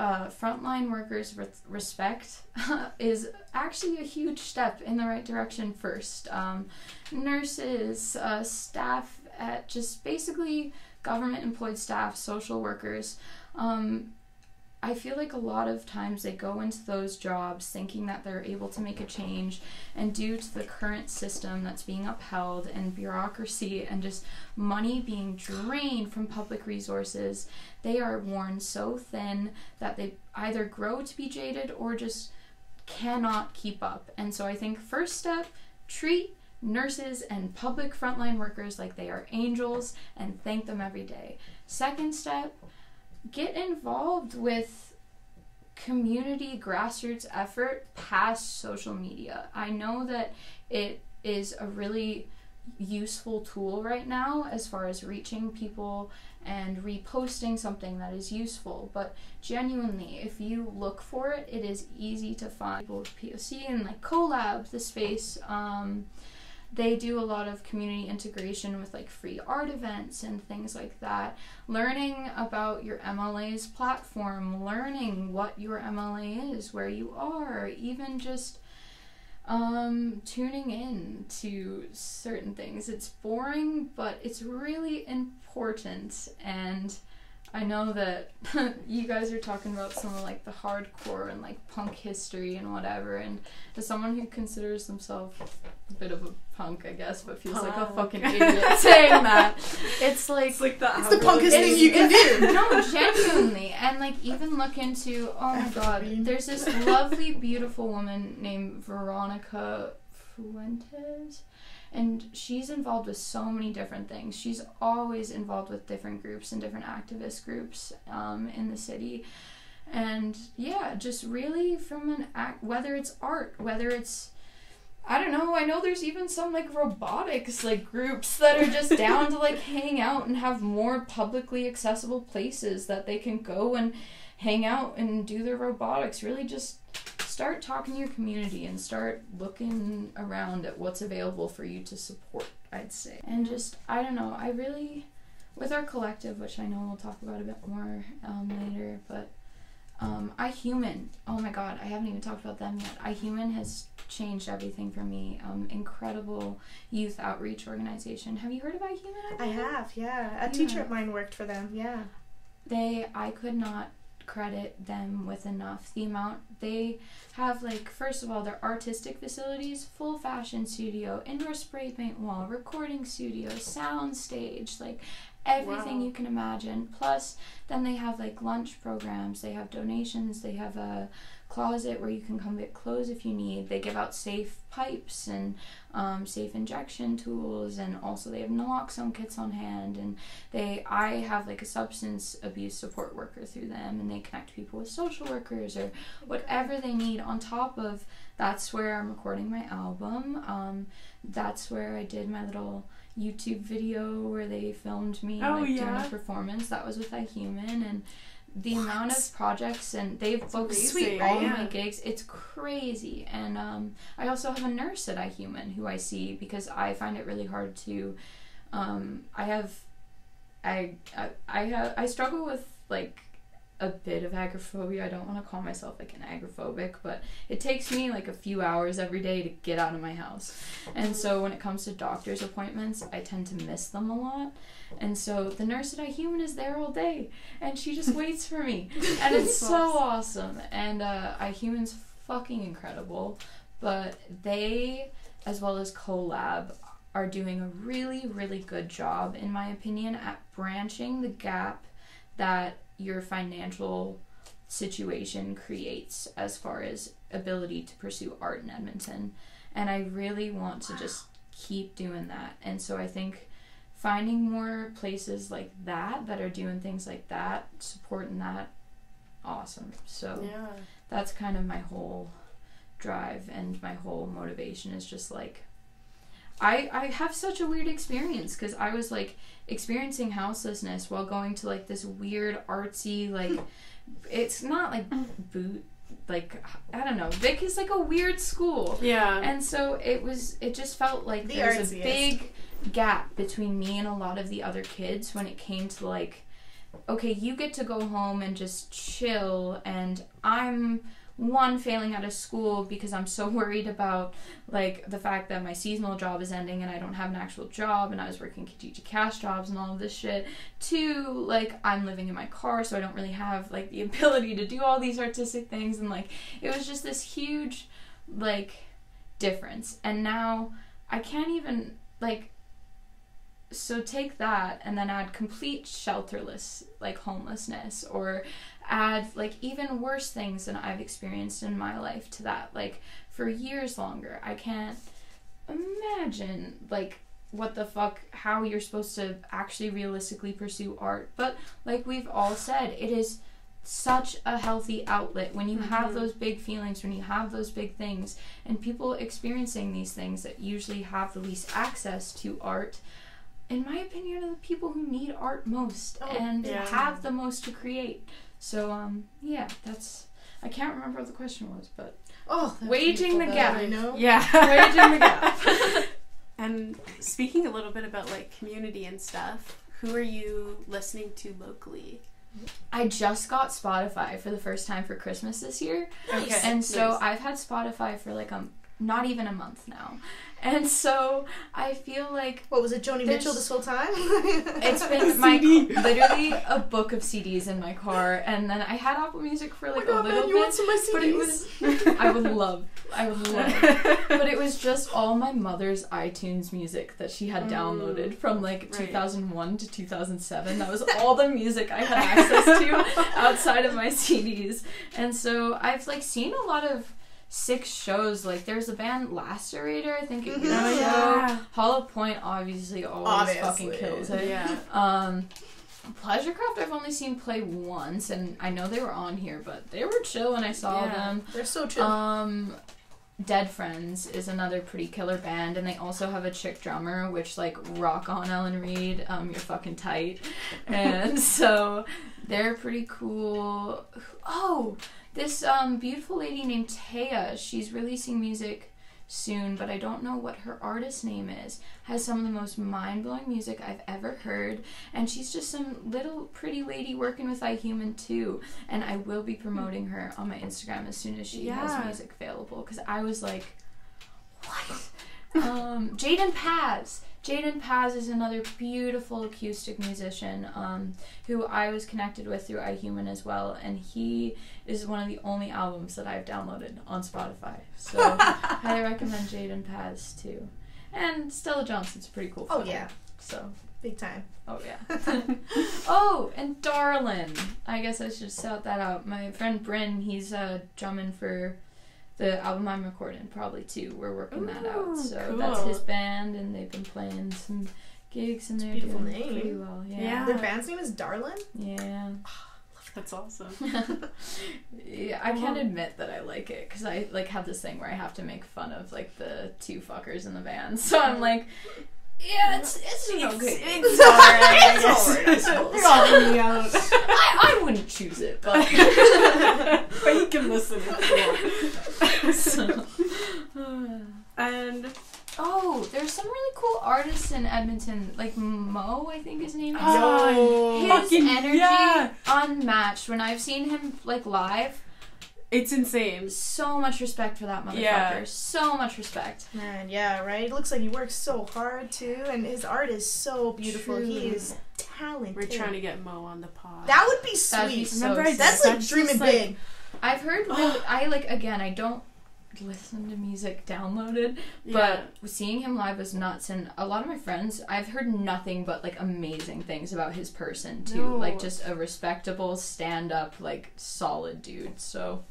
uh, frontline workers respect is actually a huge step in the right direction first. Um, nurses, uh, staff at just basically government employed staff, social workers. Um, I feel like a lot of times they go into those jobs thinking that they're able to make a change, and due to the current system that's being upheld and bureaucracy and just money being drained from public resources, they are worn so thin that they either grow to be jaded or just cannot keep up. And so I think first step, treat nurses and public frontline workers like they are angels and thank them every day. Second step, get involved with community grassroots effort past social media. I know that it is a really useful tool right now as far as reaching people and reposting something that is useful but genuinely if you look for it it is easy to find people with poc and like collab the space um, they do a lot of community integration with like free art events and things like that. Learning about your mla's platform learning what your mla is where you are even just um, tuning in to certain things. It's boring but it's really important and I know that you guys are talking about some of like the hardcore and like punk history and whatever. And as someone who considers themselves a bit of a punk, I guess, but feels like a fucking idiot saying that, it's like It's like the It's the punkest thing you can do. no, genuinely. And like even look into oh my god, there's this lovely, beautiful woman named Veronica Fuentes. And she's involved with so many different things. She's always involved with different groups and different activist groups um, in the city. And yeah, just really from an act, whether it's art, whether it's I don't know. I know there's even some like robotics like groups that are just down to like hang out and have more publicly accessible places that they can go and hang out and do their robotics. Really just start talking to your community and start looking around at what's available for you to support, I'd say. And just I don't know, I really with our collective, which I know we'll talk about a bit more um, later, but um, iHuman. Oh my god, I haven't even talked about them yet. iHuman has changed everything for me. Um, incredible youth outreach organization. Have you heard of iHuman? I have, yeah. A Yeah. teacher of mine worked for them, yeah. They, I could not credit them with enough. The amount they have, like, first of all, their artistic facilities, full fashion studio, indoor spray paint wall, recording studio, sound stage, like everything Wow. you can imagine. Plus, then they have like lunch programs, they have donations, they have a closet where you can come get clothes if you need. They give out safe pipes and um, safe injection tools, and also they have naloxone kits on hand. And they, I have like a substance abuse support worker through them, and they connect people with social workers or whatever they need. On top of that's where I'm recording my album. Um, that's where I did my little YouTube video where they filmed me Oh, like doing a performance. That was with iHuman and the What? amount of projects and they've booked amazing, all of my gigs. It's crazy. And um, I also have a nurse at iHuman who I see because I find it really hard to. Um, I have, I I I have I struggle with like a bit of agoraphobia. I don't want to call myself like an agoraphobic, but it takes me like a few hours every day to get out of my house. And so when it comes to doctor's appointments, I tend to miss them a lot. And so the nurse at iHuman is there all day and she just waits for me. And it's so awesome. And uh, iHuman's fucking incredible. But they, as well as Colab, are doing a really, really good job, in my opinion, at branching the gap that your financial situation creates as far as ability to pursue art in Edmonton. And I really want to just keep doing that. And so I think finding more places like that that are doing things like that, supporting that, awesome. So Yeah. that's kind of my whole drive and my whole motivation is just like I I have such a weird experience cuz I was like experiencing houselessness while going to like this weird artsy like it's not like boot like I don't know. Vic is like a weird school. Yeah. And so it was it just felt like The there was a big gap between me and a lot of the other kids when it came to like okay, you get to go home and just chill and I'm one failing out of school because I'm so worried about like the fact that my seasonal job is ending and I don't have an actual job and I was working Kijiji cash jobs and all of this shit. Two, like I'm living in my car so I don't really have like the ability to do all these artistic things and like it was just this huge like difference. And now I can't even like so take that and then add complete shelterless like homelessness or add like even worse things than I've experienced in my life to that like for years longer I can't imagine like what the fuck how you're supposed to actually realistically pursue art but like we've all said it is such a healthy outlet when you have Mhm. those big feelings when you have those big things and people experiencing these things that usually have the least access to art in my opinion are the people who need art most Oh, and yeah. have the most to create so um yeah that's i can't remember what the question was but Oh, Waging the gap. I know. Yeah. Waging the gap. and speaking a little bit about like community and stuff, who are you listening to locally? i just got spotify for the first time for christmas this year Okay. and so nice. i've had spotify for like um not even a month now. And so I feel like What was it, Joni Mitchell this whole time? it's been my literally a book of CDs in my car, and then I had Apple Music for like oh my a little man, bit. want some of my but it was I would love I would love but it was just all my mother's iTunes music that she had Mm. downloaded from like Right. 2001 to 2007 that was all the music I had access to outside of my CDs and so I've like seen a lot of six shows like there's a band Lacerator I think it was Oh, a show yeah. Hollow Point obviously always Obviously. fucking kills it Yeah. um, Pleasurecraft I've only seen play once, and I know they were on here, but they were chill when I saw Yeah. them. They're so chill. Um, Dead Friends is another pretty killer band, and they also have a chick drummer, which like rock on Ellen Reed. Um, you're fucking tight, and so they're pretty cool. Oh, this um beautiful lady named Taya. She's releasing music soon, but I don't know what her artist name is. Has some of the most mind blowing music I've ever heard, and she's just some little pretty lady working with iHuman too. And I will be promoting her on my Instagram as soon as she Yeah. has music available. Because I was like, what? um, Jaden Paz. Jaden Paz is another beautiful acoustic musician um, who I was connected with through iHuman as well, and he is one of the only albums that I've downloaded on Spotify. So highly recommend Jaden Paz too. And Stella Johnson's a pretty cool. oh yeah, So big time. Oh yeah. oh, and Darlin. I guess I should shout that out. My friend Bryn, he's uh, drumming for the album I'm recording, probably too. We're working that out. Ooh, So that's his band, and they've been playing some gigs, and It's they're beautiful doing name. pretty well. Yeah. Yeah. Their band's name is Darlin. Yeah. Ah, that's awesome. yeah, I can't admit that I like it because I like have this thing where I have to make fun of like the two fuckers in the band. So I'm like, yeah, it's it's okay. It's alright. It's alright, I suppose. You're all hanging out. I, I wouldn't choose it, but but you can listen if you want. So, And oh, there's some really cool artists in Edmonton, like Mo, I think his name is. Oh, his fucking energy yeah. unmatched. When I've seen him like live, it's insane. so much respect for that motherfucker. Yeah. So much respect. Man, yeah, right. It looks like he works so hard too, and his art is so beautiful. He is talented. We're trying to get Mo on the pod. That would be That'd be sweet. so Remember I sick. That's like just dreaming like- big. I've heard really, I like again. I don't listen to music downloaded, Yeah. but seeing him live was nuts. And a lot of my friends, I've heard nothing but like amazing things about his person too. No. Like just a respectable, stand up, like solid dude. So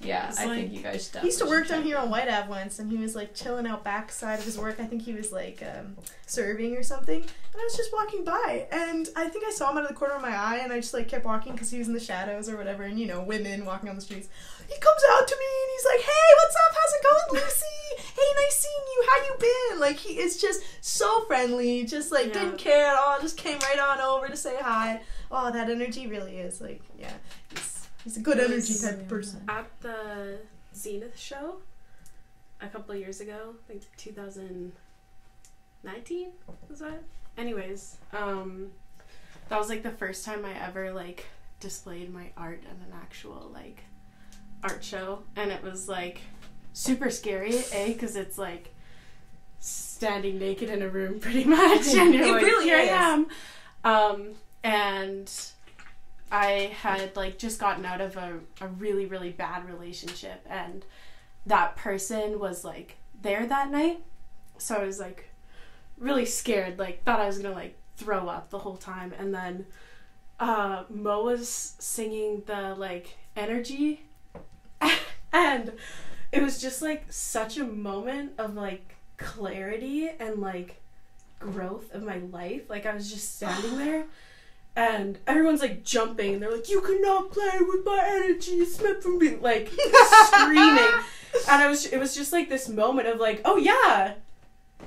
yeah, It's I like- think you guys. He used to work down here on White Ave once, and he was like chilling out backside of his work. I think he was like um, serving or something. And I was just walking by, and I think I saw him out of the corner of my eye, and I just like kept walking because he was in the shadows or whatever. And you know, women walking on the streets. He comes out to me and he's like, "Hey, what's up? How's it going, Lucy? Hey, nice seeing you. How you been?" Like he is just so friendly, just like Yeah. didn't care at all. Just came right on over to say hi. Oh, that energy really is like, yeah, he's, he's a good It energy type of person. At the Zenith show a couple of years ago, like 2019 was that? Anyways, um, that was like the first time I ever like displayed my art at an actual like art show, and it was like super scary. A because it's like standing naked in a room pretty much, and you're It like, really here is. I am. Um, and I had like just gotten out of a, a really, really bad relationship and that person was like there that night. So I was like really scared, like thought I was gonna like throw up the whole time and then uh Mo was singing the like energy and it was just like such a moment of like clarity and like growth of my life. Like I was just standing there and everyone's like jumping and they're like, You cannot play with my energy, it's meant for me like screaming. And I was it was just like this moment of like, oh yeah,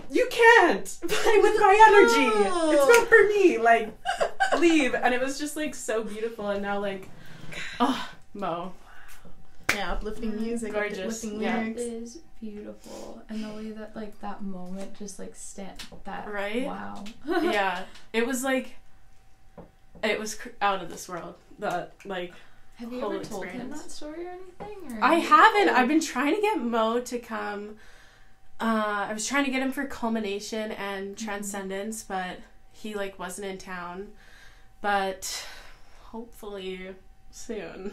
you can't play with my energy. It's not for me. Like leave. And it was just like so beautiful and now like oh Mo. Yeah, uplifting music, Gorgeous, uplifting yeah. Lyrics. is beautiful, and the way that like that moment just like stand that Right? Wow. yeah. It was like it was cr- out of this world. That like Have you ever told him that story or anything? Or I haven't. I've been trying to get Mo to come. Uh, I was trying to get him for culmination and Mm-hmm. transcendence, but he like wasn't in town. But hopefully soon.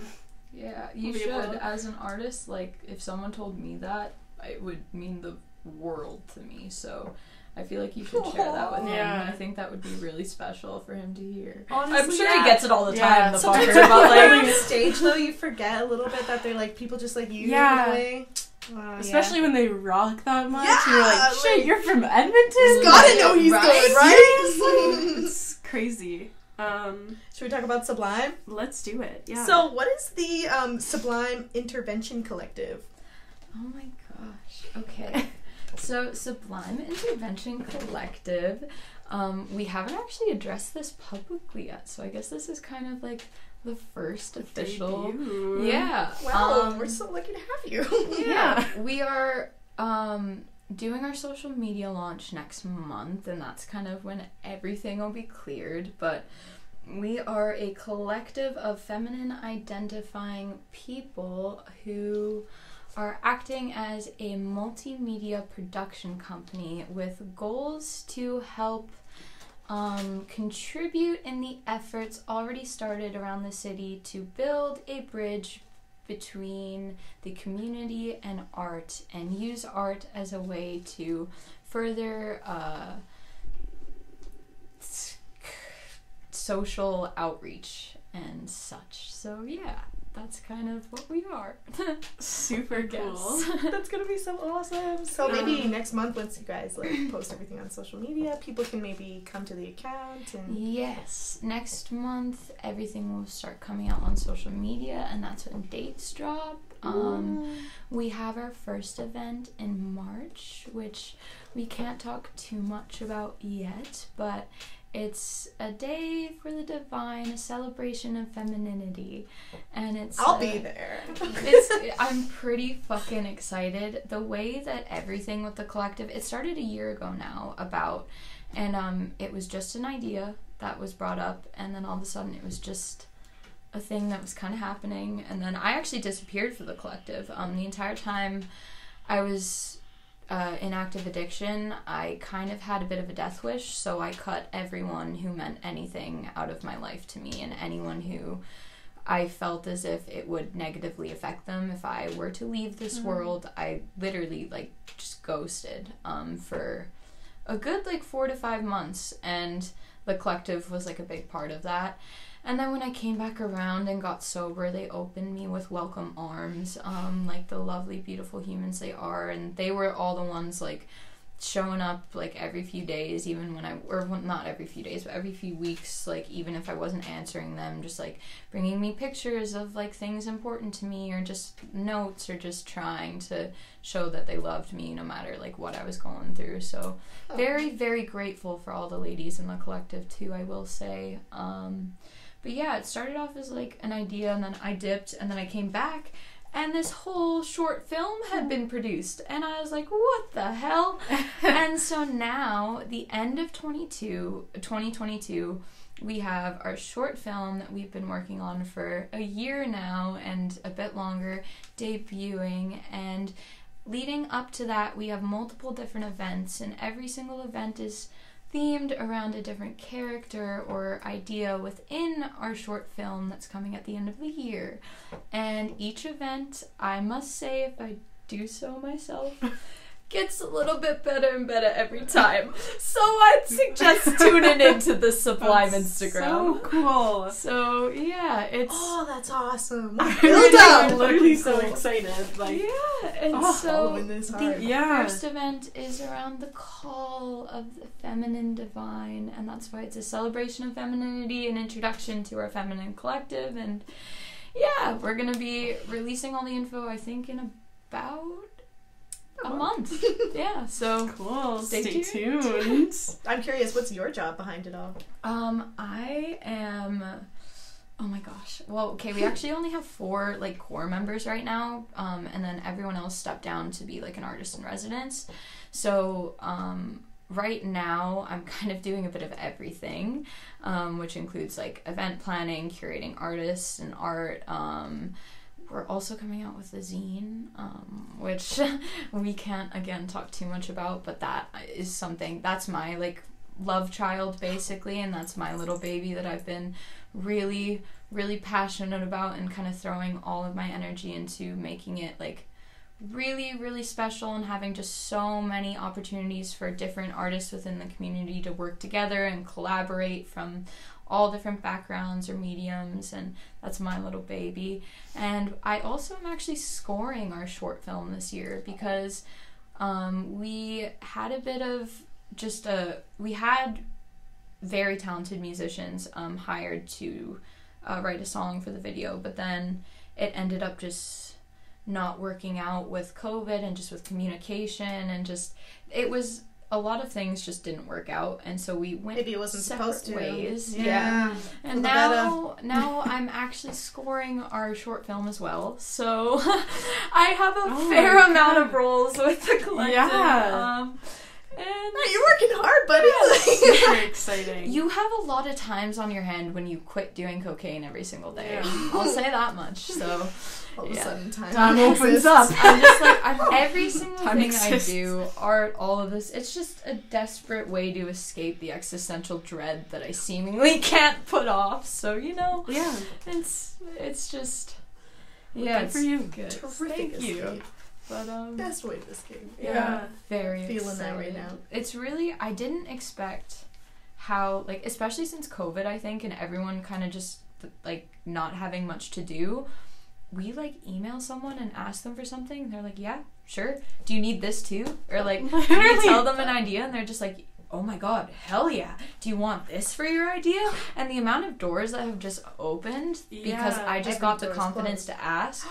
Yeah, you should. able- As an artist, like if someone told me that, it would mean the world to me. So I feel like you should share that with him. Yeah. And I think that would be really special for him to hear. Honestly, I'm sure yeah. he gets it all the Yeah. time. The Sometimes fucker, when but you're on like, stage though, you forget a little bit that they're like people just like you Yeah. in a way. Uh, Especially when they rock that much. Yeah, you're like, shit, like- you're from Edmonton? yeah. gotta know he's Right? good, right? It's crazy. Um, Should we talk about Sublime? let's do it. Yeah. So, what is the um, Sublime Intervention Collective? Oh my gosh. Okay. so Sublime Intervention Collective. Um, we haven't actually addressed this publicly yet, so I guess this is kind of like the first official. Debut. Yeah. Wow, um, we're so lucky to have you. yeah, we are um, doing our social media launch next month, and that's kind of when everything will be cleared. But we are a collective of feminine identifying people who are acting as a multimedia production company with goals to help um, contribute in the efforts already started around the city to build a bridge between the community and art and use art as a way to further uh, social outreach and such. So, yeah, that's kind of what we are. Super cool. That's gonna be so awesome. So maybe Um, next month, once you guys like post everything on social media, people can maybe come to the account and Yes, next month everything will start coming out on social media, and that's when dates drop. Um, we have our first event in March, which we can't talk too much about yet, but it's a day for the divine, a celebration of femininity, and it's. I'll uh, be there. it's I'm pretty fucking excited. The way that everything with the collective it started a year ago now about and um it was just an idea that was brought up and then all of a sudden it was just a thing that was kind of happening and then I actually disappeared for the collective. Um the entire time I was uh, in active addiction, I kind of had a bit of a death wish, so I cut everyone who meant anything out of my life to me and anyone who I felt as if it would negatively affect them if I were to leave this Mhm. world. I literally like just ghosted um, for a good like four to five months, and the collective was like a big part of that. And then when I came back around and got sober, they opened me with welcome arms, um, like the lovely, beautiful humans they are, and they were all the ones like showing up like every few days, even when I or well, not every few days, but every few weeks, like even if I wasn't answering them, just like bringing me pictures of like things important to me or just notes or just trying to show that they loved me no matter like what I was going through. So Oh. very very grateful for all the ladies in the collective too, I will say. Um but yeah, it started off as like an idea and then I dipped and then I came back and this whole short film had hmm. been produced and I was like, "What the hell?" and so now, the end of 22, 2022, we have our short film that we've been working on for a year now and a bit longer debuting. And leading up to that, we have multiple different events, and every single event is themed around a different character or idea within our short film that's coming at the end of the year. And each event, I must say, if I do so myself, gets a little bit better and better every time. So I'd suggest tuning into the Sublime That's Instagram. So cool. So yeah, it's Oh, that's awesome. Build up! I'm literally so Cool. excited. Like, yeah, and oh, so this the. Yeah. first event is around the call of the feminine divine, and that's why it's a celebration of femininity, an introduction to our feminine collective, and yeah, we're gonna be releasing all the info. I think in about a month. yeah, so cool. Stay Stay, tuned. tuned. I'm curious, what's your job behind it all? Um, I am. Oh my gosh. Well, okay, we actually only have four like core members right now, um, and then everyone else stepped down to be like an artist in residence. So, um, right now I'm kind of doing a bit of everything, um, which includes like event planning, curating artists and art. Um, we're also coming out with a zine, um, which we can't again talk too much about, but that is something that's my like love child basically, and that's my little baby that I've been really, really passionate about and kind of throwing all of my energy into making it like really, really special and having just so many opportunities for different artists within the community to work together and collaborate from all different backgrounds or mediums and that's my little baby. And i also am actually scoring our short film this year because um, we had a bit of just a we had very talented musicians um, hired to uh, write a song for the video but then it ended up just not working out with covid and just with communication and just it was a lot of things just didn't work out and so we went Maybe it wasn't separate supposed to. ways Yeah. and the now now i'm actually scoring our short film as well so i have a Oh fair amount of roles with the collective Yeah. um, and Hey, You're working hard, buddy. Super exciting. you have a lot of times on your hand when you quit doing cocaine every single day Yeah. i'll say that much so All of a sudden, time, Time opens up. I'm just like I'm every single Time thing exists. I do, art, all of this. It's just a desperate way to escape the existential dread that I seemingly can't put off. So you know, yeah. it's it's just yeah, Good it's for you. Good. Terrific Thank you. But um, Best way to escape. Yeah. very Feeling that right now. It's really I didn't expect how like especially since COVID I think and everyone kind of just like not having much to do. We like email someone and ask them for something. They're like, "Yeah, sure. Do you need this too?" Or like, you tell them an idea and they're just like, "Oh my god, hell yeah! Do you want this for your idea?" And the amount of doors that have just opened because Yeah, I just got the confidence to ask.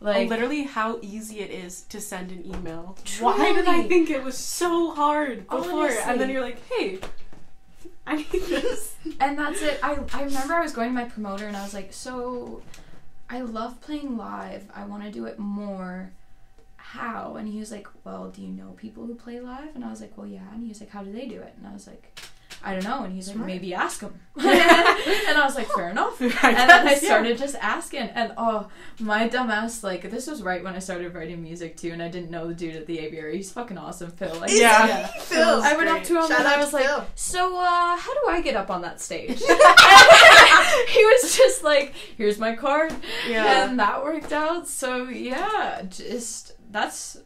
Like literally how easy it is to send an email. Why did I think it was so hard before? And then you're like, hey, I need this. and that's it. I, I remember I was going to my promoter and I was like, so I love playing live. I want to do it more. How? And he was like, well, do you know people who play live? And I was like, well, yeah. And he was like, how do they do it? And I was like, I don't know. And he's like, maybe ask them. and I was like, fair enough. I And then I guess, yeah. started just asking, and oh, my dumbass, like, this was right when I started writing music too, and I didn't know the dude at the aviary. He's fucking awesome, Phil. Like, Is Yeah. Phil. I went up to him Shout and I was like, Phil. so, uh, how do I get up on that stage? he was just like, here's my card. Yeah. And that worked out. So, yeah, just that's,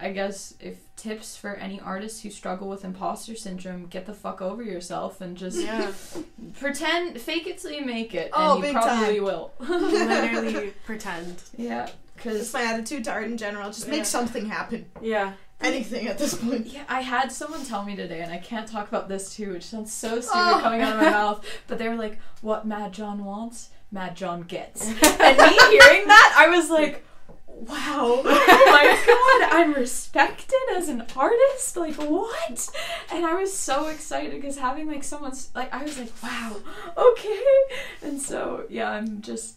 I guess, if tips for any artists who struggle with imposter syndrome, get the fuck over yourself and just yeah. pretend, fake it till you make it. Oh, and you big probably time. will. Literally pretend. yeah, because. my attitude to art in general. Just make Yeah. something happen. Yeah. Anything at this point. Yeah, I had someone tell me today, and I can't talk about this too, which sounds so oh. stupid Oh. coming out of my mouth. But they were like, "What Mad John wants, Mad John gets." and me hearing that, I was like, "Wow, oh my god, I'm respected as an artist. Like what?" And I was so excited because having like someone's like, I was like, "Wow, okay." And so yeah, I'm just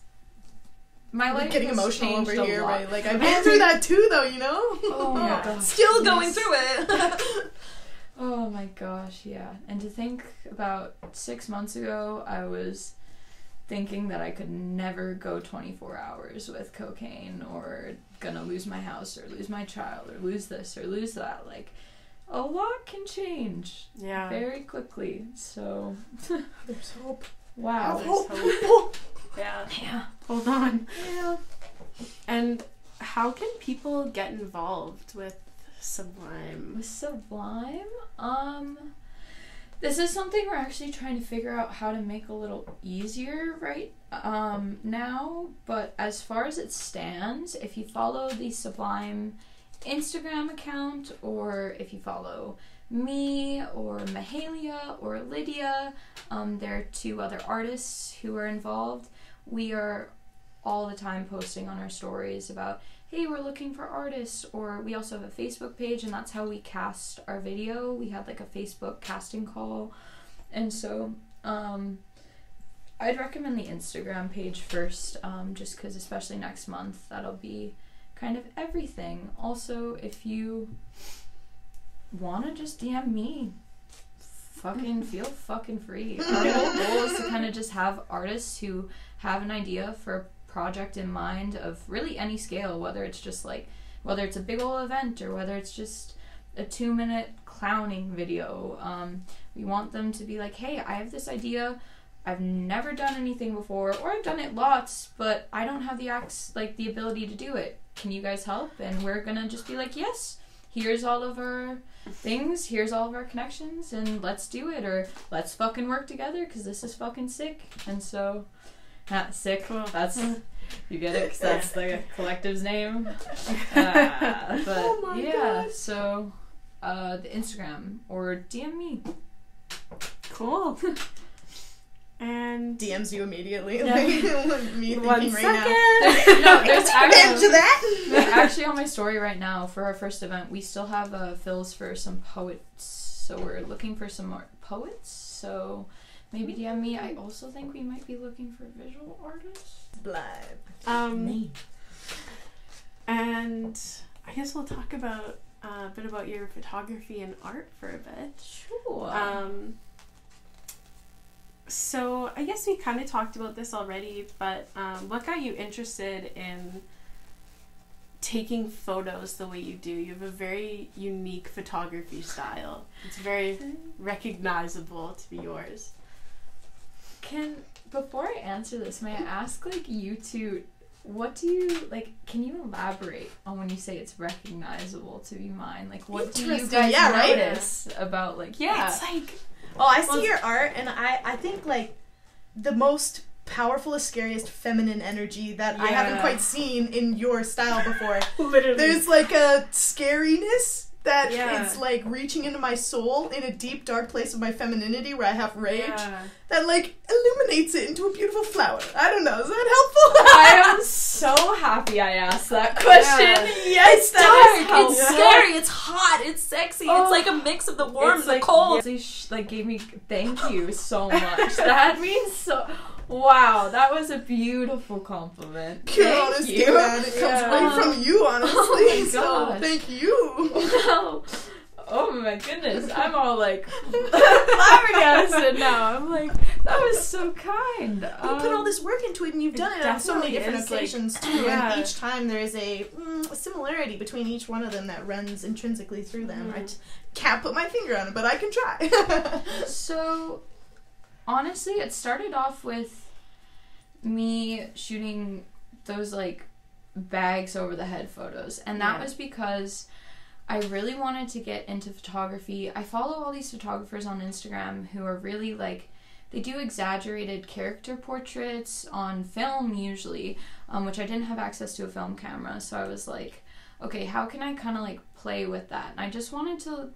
my I'm life getting has emotional over here, lot. right? Like I've been through that too, though. You know. Oh my gosh. Still going Yes. through it. Oh my gosh, yeah. And to think about six months ago, I was thinking that I could never go 24 hours with cocaine or gonna lose my house or lose my child or lose this or lose that. Like, a lot can change Yeah. very quickly. So, There's hope. wow. Have there's hope. Yeah. Yeah. Hold on. Yeah. And how can people get involved with Sublime? With Sublime, um, this is something we're actually trying to figure out how to make a little easier right um, now. But as far as it stands, if you follow the Sublime Instagram account, or if you follow me or Mahalia or Lydia, um, there are two other artists who are involved. We are all the time posting on our stories about hey, we're looking for artists, or we also have a Facebook page, and that's how we cast our video. We had like a Facebook casting call, and so um, I'd recommend the Instagram page first, um, just because, especially next month, that'll be kind of everything. Also, if you want to just DM me, fucking feel fucking free. Our whole goal is to kind of just have artists who have an idea for project in mind of really any scale, whether it's just like whether it's a big old event or whether it's just a two minute clowning video. Um, we want them to be like, hey, I have this idea. I've never done anything before, or I've done it lots, but I don't have the acts like the ability to do it. Can you guys help? And we're gonna just be like, yes. Here's all of our things. Here's all of our connections, and let's do it, or let's fucking work together because this is fucking sick. And so, ah, sick. Cool. That's you get it because that's the collective's name. Uh, but Oh my yeah, God. so uh, the Instagram or DM me. Cool. and DMs you immediately. Yeah. Like, me one right now. No, there's actually, that. actually on my story right now for our first event, we still have uh, fills for some poets. So we're looking for some more poets. So maybe DM me. I also think we might be looking for visual artists. Blood. Um, and I guess we'll talk about uh, a bit about your photography and art for a bit. Sure. Um, so I guess we kind of talked about this already, but um, what got you interested in taking photos the way you do? You have a very unique photography style. It's very recognizable to be yours. Can before I answer this, may I ask like you two, what do you like? Can you elaborate on when you say it's recognizable to be mine? Like, what do you guys yeah, right? notice about like yeah? It's like Oh, I see Well- your art, and I, I think like the most powerful, scariest feminine energy that I haven't quite seen in your style before. literally. There's like a scariness that Yeah. is like reaching into my soul in a deep, dark place of my femininity where I have rage yeah. that like illuminates it into a beautiful flower. I don't know. Is that helpful? I am so happy I asked that question. Yeah. Yes, It's that is dark, it's scary, it's hot, it's sexy, Oh. it's like a oh. mix of the warm and the like, cold. yeah, they sh- like gave me thank you so much. that means so. Wow, that was a beautiful compliment. Thank honesty, you. man. It comes Yeah. right from you, honestly. Oh my so thank you. Wow. Oh my goodness, I'm all like flabbergasted now. I'm like, that was so kind. You put all Um, this work into it, and you've done it on so many different is, like- occasions too. Yeah. And each time there is a, mm, a similarity between each one of them that runs intrinsically through them. I Mhm. t- can't put my finger on it, but I can try. So, honestly, it started off with me shooting those like bags over the head photos, and that Yeah. was because I really wanted to get into photography. I follow all these photographers on Instagram who are really like they do exaggerated character portraits on film usually, um, which I didn't have access to a film camera, so I was like, okay, how can I kind of like play with that? And I just wanted to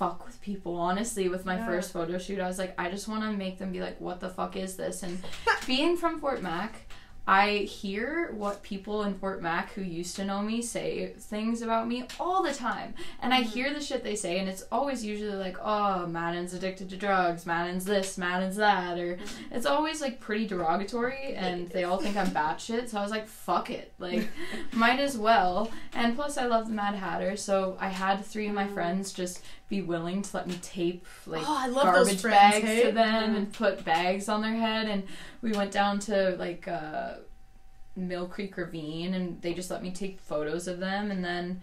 fuck with people honestly with my Yeah. first photo shoot i was like i just want to make them be like what the fuck is this? And being from fort mac i hear what people in fort mac who used to know me say things about me all the time. And i mm-hmm. hear the shit they say and it's always usually like oh madden's addicted to drugs madden's this madden's that or mm-hmm. it's always like pretty derogatory and they all think i'm batshit so i was like fuck it like might as well. And plus i love the mad hatter so i had three of my mm-hmm. friends just be willing to let me tape like oh, I love those garbage bags hey? to them and put bags on their head. And we went down to like uh mill creek ravine and they just let me take photos of them. And then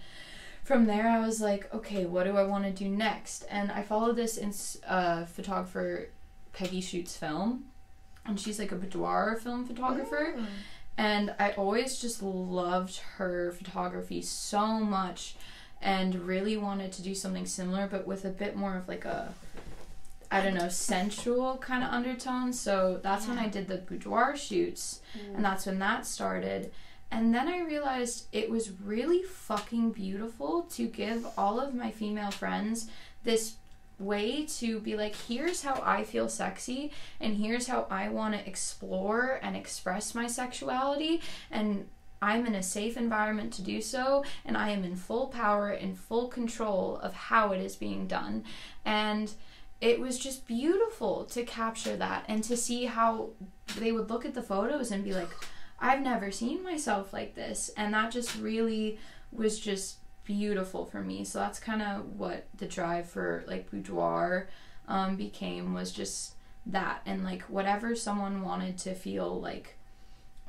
from there i was like okay what do i want to do next? And i followed this in uh, photographer peggy shoots film. And she's like a boudoir film photographer. Mm. and I always just loved her photography so much and really wanted to do something similar but with a bit more of like a I don't know sensual kind of undertone. So that's when I did the boudoir shoots and mm. that's when that started. And then I realized it was really fucking beautiful to give all of my female friends this way to be like here's how I feel sexy and here's how I want to explore and express my sexuality and I'm in a safe environment to do so and I am in full power and full control of how it is being done. And it was just beautiful to capture that and to see how they would look at the photos and be like I've never seen myself like this. And that just really was just beautiful for me. So that's kind of what the drive for like boudoir um, became was just that and like whatever someone wanted to feel like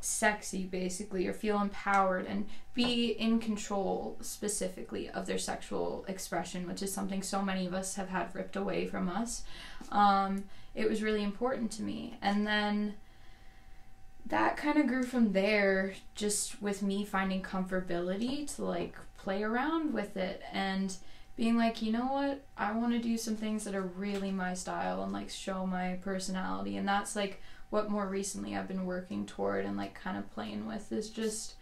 sexy basically or feel empowered and be in control specifically of their sexual expression which is something so many of us have had ripped away from us. Um, it was really important to me. And then that kind of grew from there just with me finding comfortability to like play around with it and being like you know what? I want to do some things that are really my style and like show my personality. And that's like what more recently i've been working toward and like kind of playing with is just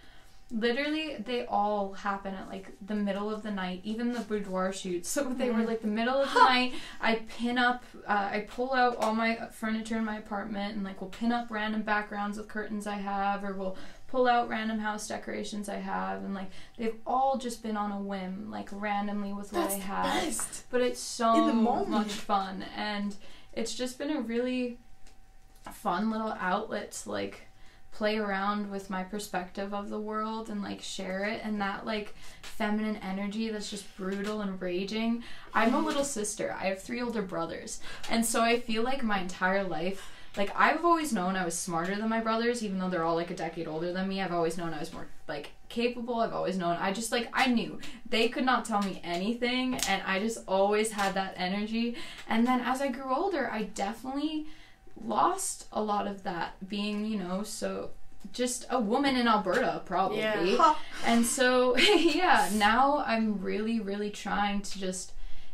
literally they all happen at like the middle of the night even the boudoir shoots. So they were like the middle of the night. I pin up uh, i pull out all my furniture in my apartment and like we'll pin up random backgrounds with curtains i have or we'll pull out random house decorations i have and like they've all just been on a whim like randomly with what That's i have. but it's so In the moment. much fun and it's just been a really fun little outlet to like play around with my perspective of the world and like share it. And that like feminine energy that's just brutal and raging. I'm a little sister. I have three older brothers. And so i feel like my entire life like i've always known i was smarter than my brothers even though they're all like a decade older than me. I've always known i was more like capable. I've always known i just like i knew. They could not tell me anything and i just always had that energy. And then as i grew older i definitely lost a lot of that being you know so just a woman in alberta probably Yeah. And so yeah now i'm really really trying to just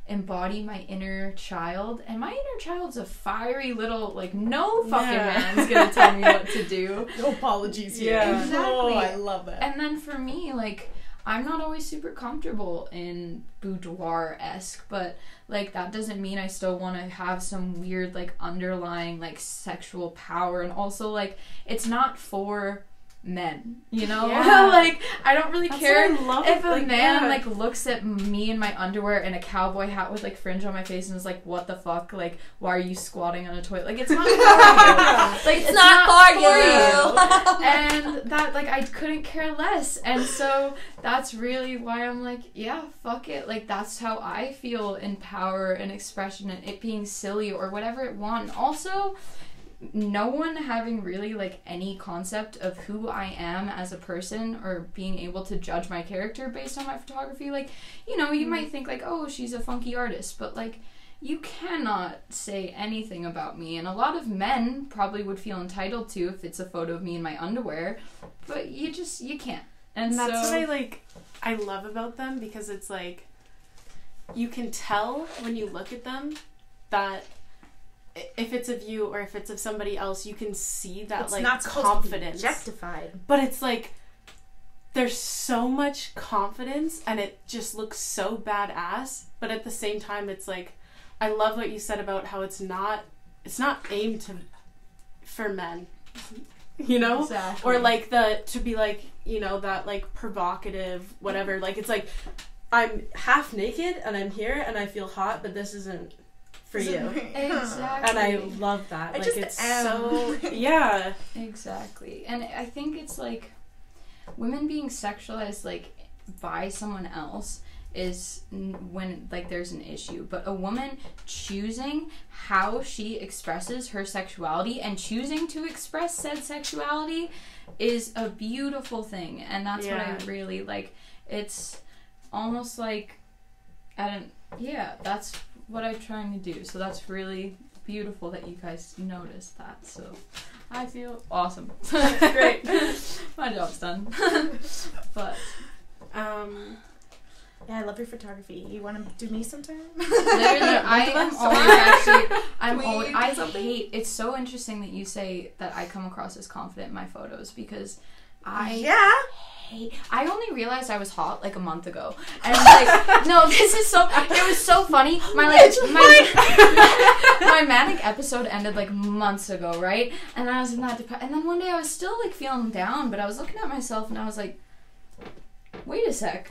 embody my inner child and my inner child's a fiery little like no fucking Yeah. man's gonna tell me what to do No apologies here. Yeah. Exactly. Oh, I love that. and then for me, like, I'm not always super comfortable in boudoir esque, but like that doesn't mean I still want to have some weird, like, underlying, like, sexual power. And also, like, it's not for men, you know? Yeah. like, I don't really That's care. If a like, man like looks at me in my underwear and a cowboy hat with like fringe on my face and is like, "What the fuck? Like, why are you squatting on a toilet?" Like, it's not for you. Like, It's, not, for you. you and that like I couldn't care less and so that's really why I'm like yeah fuck it like that's how I feel in power and expression and it being silly or whatever it want And also no one having really like any concept of who I am as a person or being able to judge my character based on my photography like you know you mm-hmm. might think like oh she's a funky artist but like you cannot say anything about me and a lot of men probably would feel entitled to if it's a photo of me in my underwear but you just you can't. And, And that's so what I like I love about them because it's like you can tell when you look at them that if it's of you or if it's of somebody else, you can see that it's like not supposed to be confidence. objectified. But it's like there's so much confidence and it just looks so badass, but at the same time it's like I love what you said about how it's not it's not aimed to for men. You know? exactly. or like the to be like you know that like provocative whatever like it's like i'm half naked and i'm here and i feel hot but this isn't for you. exactly and i love that. I like it's am. so yeah. Exactly. And I think it's like women being sexualized like by someone else is when like there's an issue. But a woman choosing how she expresses her sexuality and choosing to express said sexuality is a beautiful thing. And that's what I really like it's almost like I don't yeah that's what I'm trying to do so that's really beautiful that you guys noticed that so I feel awesome. Great. My job's done. but um Yeah, I love your photography. You want to do me sometime? literally, I of am always actually. I'm always. I something? hate. It's so interesting that you say that I come across as confident in my photos because I yeah. Hate. I only realized I was hot like a month ago, and like, no, this is so. It was so funny. My like my my manic episode ended like months ago, right? And I was in that depression. And then one day I was still like feeling down, but I was looking at myself and I was like, wait a sec.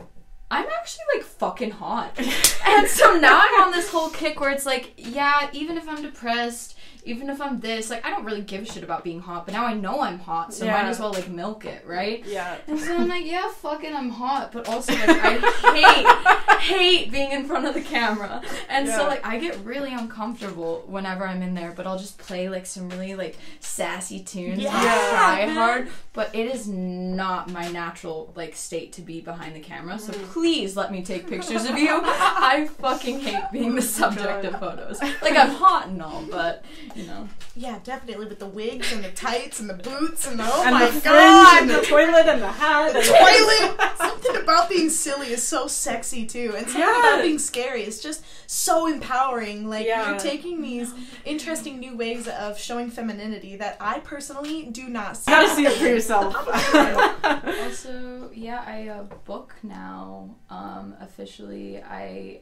I'm actually like fucking hot. and so now I'm on this whole kick where it's like, yeah, even if I'm depressed, even if I'm this, like I don't really give a shit about being hot, but now I know I'm hot, so Yeah. might as well like milk it, right? Yeah. And so I'm like, yeah, fucking I'm hot, but also like I hate hate being in front of the camera. And Yeah. so like I get really uncomfortable whenever I'm in there, but I'll just play like some really like sassy tunes and Yeah. try hard. But it is not my natural like state to be behind the camera. So Mm. please let me take pictures of you. I fucking hate being the subject of photos. Like I'm hot and all, but you know. Yeah, definitely with the wigs and the tights and the boots and the oh and my the fringe god, and the toilet and the hat. the toilet. Something about being silly is so sexy too, and something about being scary is just so empowering. Like Yeah. you're taking these interesting new ways of showing femininity that I personally do not see. You gotta see it for yourself. also, yeah, I uh, book now. Um, officially, I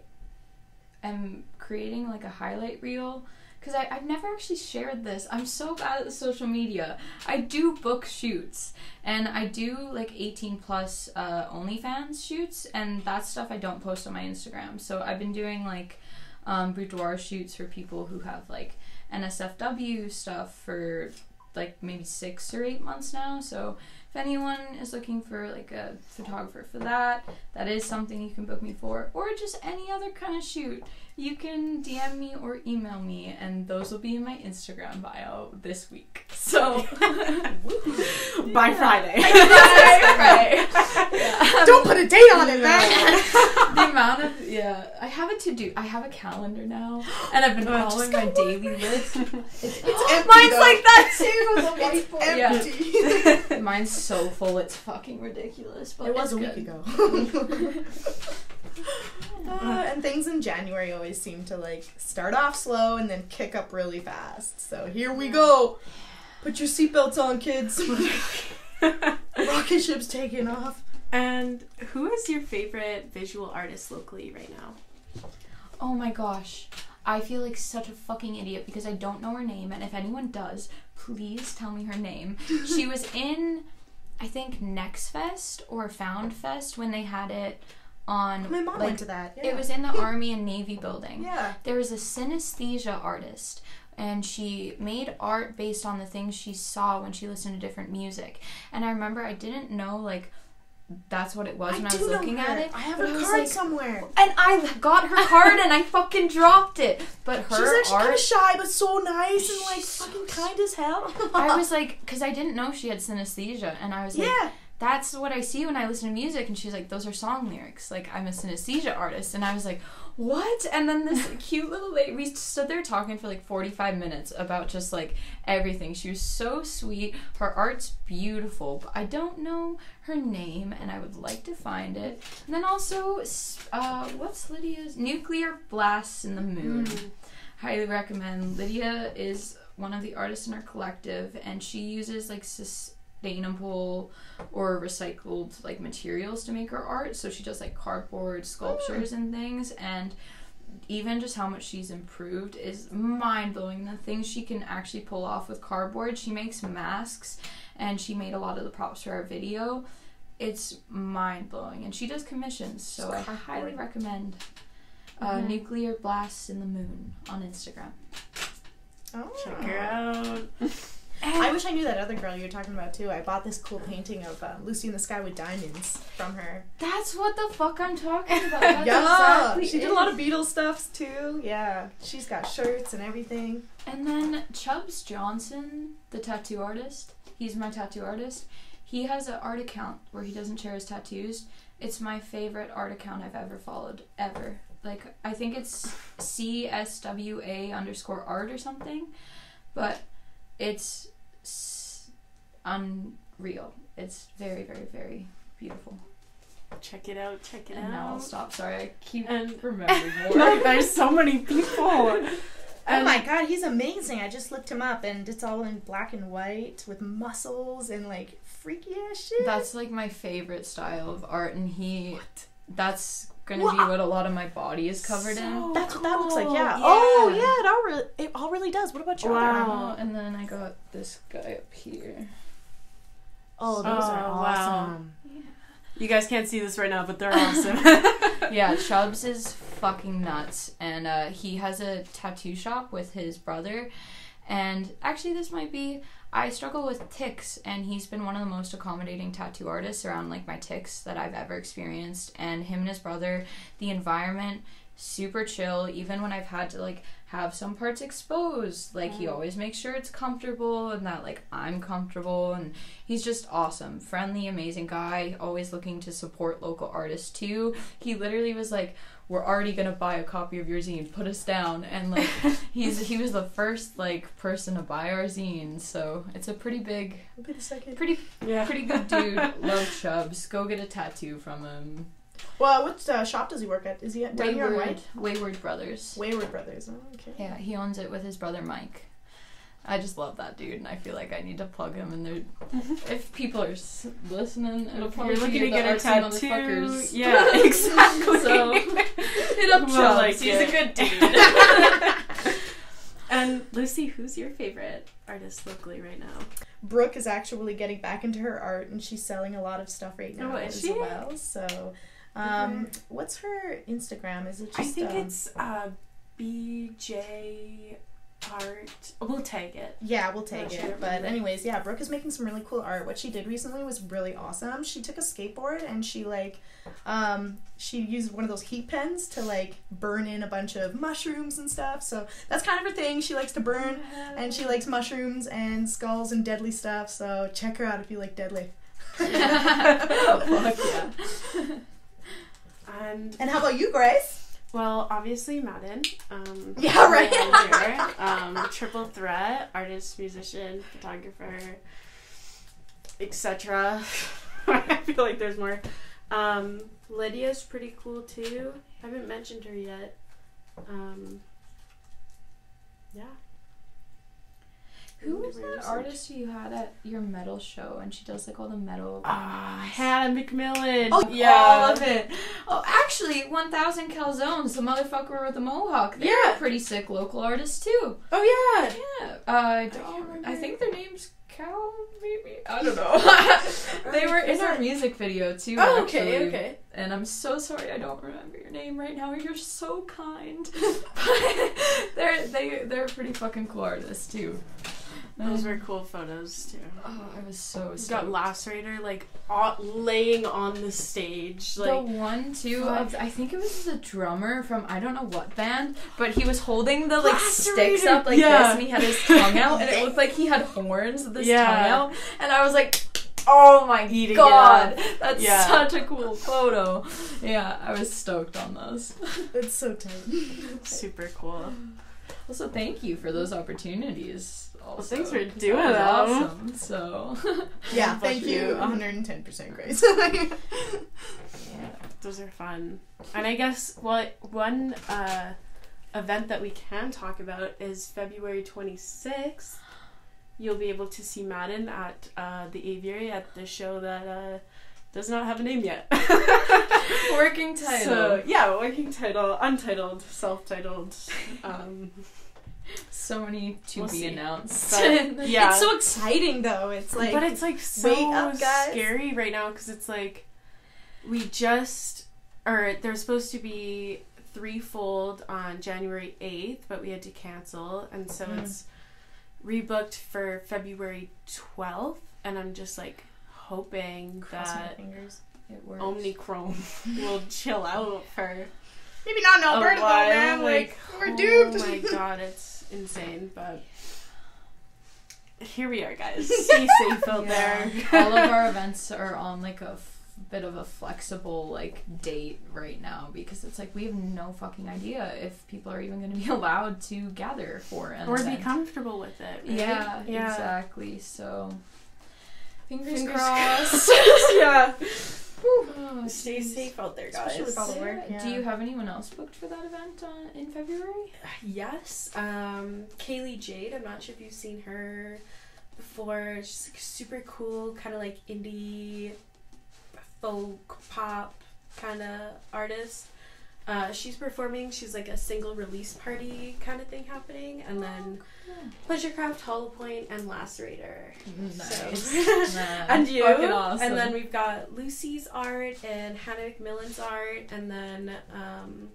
am creating like a highlight reel because I've never actually shared this. I'm so bad at the social media. I do book shoots and I do like 18 plus uh, OnlyFans shoots, and that stuff I don't post on my Instagram. So I've been doing like um, boudoir shoots for people who have like NSFW stuff for like maybe six or eight months now. So if anyone is looking for like a photographer for that, that is something you can book me for, or just any other kind of shoot. You can DM me or email me, and those will be in my Instagram bio this week. So By Friday. right. Yeah. Don't put a date on it, man. The amount of yeah, I have a to do. I have a calendar now, and I've been Oh, following my daily list. It's, empty, mine's though. like that too. The whiteboard. Yeah. Mine's so full, it's fucking ridiculous. But It was a week ago. Uh, and things in January always seem to like start off slow and then kick up really fast. So here we go. Put your seatbelts on, kids. Rocket ship's taking off. And who is your favorite visual artist locally right now? Oh my gosh. I feel like such a fucking idiot because I don't know her name, and if anyone does, please tell me her name. she was in, I think, Next Fest or Found Fest when they had it on. My mom like, went to that. Yeah. It was in the Army and Navy building. Yeah. There was a synesthesia artist, and she made art based on the things she saw when she listened to different music. And I remember I didn't know like that's what it was when I, was looking her. at it. I have I was card like- somewhere. and I got her card and I fucking dropped it. But her She's actually kind of shy, but so nice and like so fucking kind as hell. I was like, because I didn't know she had synesthesia, and I was like, yeah. that's what I see when I listen to music. And she's like, those are song lyrics. Like, I'm a synesthesia artist. And I was like, what? And then this cute little lady, we stood there talking for like 45 minutes about just like everything. She was so sweet. Her art's beautiful, but I don't know her name and I would like to find it. And then also, uh, what's Lydia's? Nuclear Blasts in the Moon. Highly recommend. Lydia is one of the artists in our collective and she uses like sustainable or recycled like materials to make her art. So she does like cardboard sculptures and things and even just how much she's improved is mind blowing. The things she can actually pull off with cardboard. She makes masks and she made a lot of the props for our video. It's mind blowing. And she does commissions, so I highly recommend uh, Mhm. Nuclear Blasts in the Moon on Instagram. Oh. Check her out. I wish I knew that other girl you were talking about too. I bought this cool painting of uh, Lucy in the Sky with Diamonds from her. That's what the fuck I'm talking about. That's yeah, exactly she did it. a lot of Beatles stuffs too. Yeah, she's got shirts and everything. And then Chubbs Johnson, the tattoo artist, he's my tattoo artist. He has an art account where he doesn't share his tattoos. It's my favorite art account I've ever followed, ever. Like, I think it's CSWA underscore art or something, but it's unreal. It's very, very, very beautiful. Check it out. Check it out. And now I'll stop. Sorry, I keep And- remembering more. No, there's so many people. Oh my god, he's amazing. I just looked him up and it's all in black and white with muscles and like freaky ass shit. That's like my favorite style of art, and he. what? That's gonna be What? what a lot of my body is covered in. That's what that looks like, yeah. cool. Oh Yeah. yeah, it all really it all really does. What about your Wow. arm? Oh, and then I got this guy up here. Oh, those are Oh, wow. awesome. You guys can't see this right now, but they're awesome. Yeah, Chubbs is fucking nuts, and uh, he has a tattoo shop with his brother, And actually, this might be. I struggle with tics, and he's been one of the most accommodating tattoo artists around like my tics that I've ever experienced. And him and his brother, the environment, super chill. Even when I've had to like have some parts exposed, like he mm. always makes sure it's comfortable and that like I'm comfortable. And he's just awesome, friendly, amazing guy. Always looking to support local artists too. He literally was like we're already gonna buy a copy of your zine. Put us down, and like he's he was the first like person to buy our zine, so it's a pretty big, I'll be the second. pretty Yeah. pretty good dude. Love Chubbs. Go get a tattoo from him. Well, what uh, shop does he work at? Is he at down here on Wayward, White? Wayward Brothers. Wayward Brothers. Oh, okay. Yeah, he owns it with his brother Mike. I just love that dude, and I feel like I need to plug him. And there, if people are s- listening, it'll If probably you're looking be to the get a artsy tattoo, motherfuckers. yeah, exactly. so hit up We'll Chubbs. like He's it. a good dude. And Lucy, who's your favorite artist locally right now? Brooke is actually getting back into her art, and she's selling a lot of stuff right now Oh, is as she? well. So, um, what's her Instagram? Is it just? I think um, it's uh, BJ Art. We'll take it. Yeah, we'll take it. But anyways, yeah, Brooke is making some really cool art. What she did recently was really awesome. She took a skateboard and she like um she used one of those heat pens to like burn in a bunch of mushrooms and stuff. So that's kind of her thing. She likes to burn and she likes mushrooms and skulls and deadly stuff. So check her out if you like deadly. Fuck yeah. And And how about you, Grace? Well, obviously Madden. Um, Yeah, right. here. Um, triple threat: artist, musician, photographer, etc. I feel like there's more. Um, Lydia's pretty cool too. I haven't mentioned her yet. Um, yeah. Who was that research. artist you had at your metal show and she does like all the metal Ah? Hannah McMillan. Oh, yeah. all of it. Oh, actually, 1000 Calzones, the motherfucker with the mohawk. They're Yeah. a pretty sick local artist, too. Oh yeah. Yeah. Uh, I, don't, remember. I think their name's Cal, maybe? I don't know. they were in our music video, too. Oh, okay, actually. okay. And I'm so sorry I don't remember your name right now. You're so kind. but they're, they, they're pretty fucking cool artists, too. Those were cool photos too. Oh, I was so We stoked. got Lacerator like au- laying on the stage, the like one too fuck. of I think it was the drummer from I don't know what band, but he was holding the like Lacerator! sticks up like Yeah. this, and he had his tongue out, and it looked like he had horns with his Yeah. tongue out, and I was like, oh my Eating god, that's Yeah. such a cool photo. Yeah, I was stoked on those. It's so tight. super cool. Also, thank you for those opportunities. Also, thanks for 'cause that doing was them. Awesome. So. yeah, thank you. you. 110% Grace. Yeah, those are fun. And I guess what one uh, event that we can talk about is February 26th. You'll be able to see Madden at uh, the Aviary at the show that uh, does not have a name yet. Working title. So yeah, working title, untitled, self-titled. Um, So many to We'll be see. announced. but, yeah, It's so exciting though. It's like but it's like so up, scary right now because it's like we just or there's supposed to be threefold on January 8th, but we had to cancel, and so Mm. it's rebooked for February 12th, and I'm just like hoping Cross that fingers. it works. Omicron will chill out for Maybe not in Alberta though, man. Like, Like, we're doomed. Oh my god, it's insane, but here we are, guys. Stay safe out there. All of our events are on like a f- bit of a flexible like date right now because it's like we have no fucking idea if people are even going to be allowed to gather for an or be event. comfortable with it. right? Yeah, Yeah. exactly. So fingers, Fingers crossed. yeah. Oh, Stay jeez. safe out there, Especially guys. with all the work, yeah. Do you have anyone else booked for that event uh, in February? Yes. Um, Kaylee Jade. I'm not sure if you've seen her before. She's like super cool, kind of like indie folk pop kind of artist. Uh, she's performing. She's like a single release party kind of thing happening, and then Pleasurecraft, Hollow Point, and Lacerator. Nice. So- and you. Awesome. And then we've got Lucy's art and Hannah McMillan's art, and then um,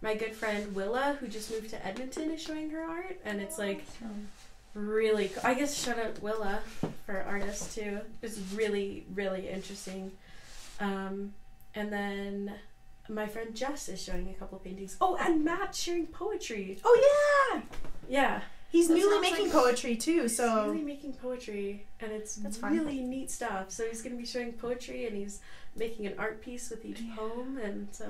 my good friend Willa, who just moved to Edmonton, is showing her art, and it's like Awesome. really. I guess shout out Willa for artist too. It's really really interesting. Um, and then my friend Jess is showing a couple paintings. Oh, and Matt's sharing poetry. Oh yeah, Yeah, he's That newly making like- poetry too. he's So really making poetry, and it's That's fun. really neat stuff. So he's gonna be showing poetry, and he's making an art piece with each Yeah. poem, and so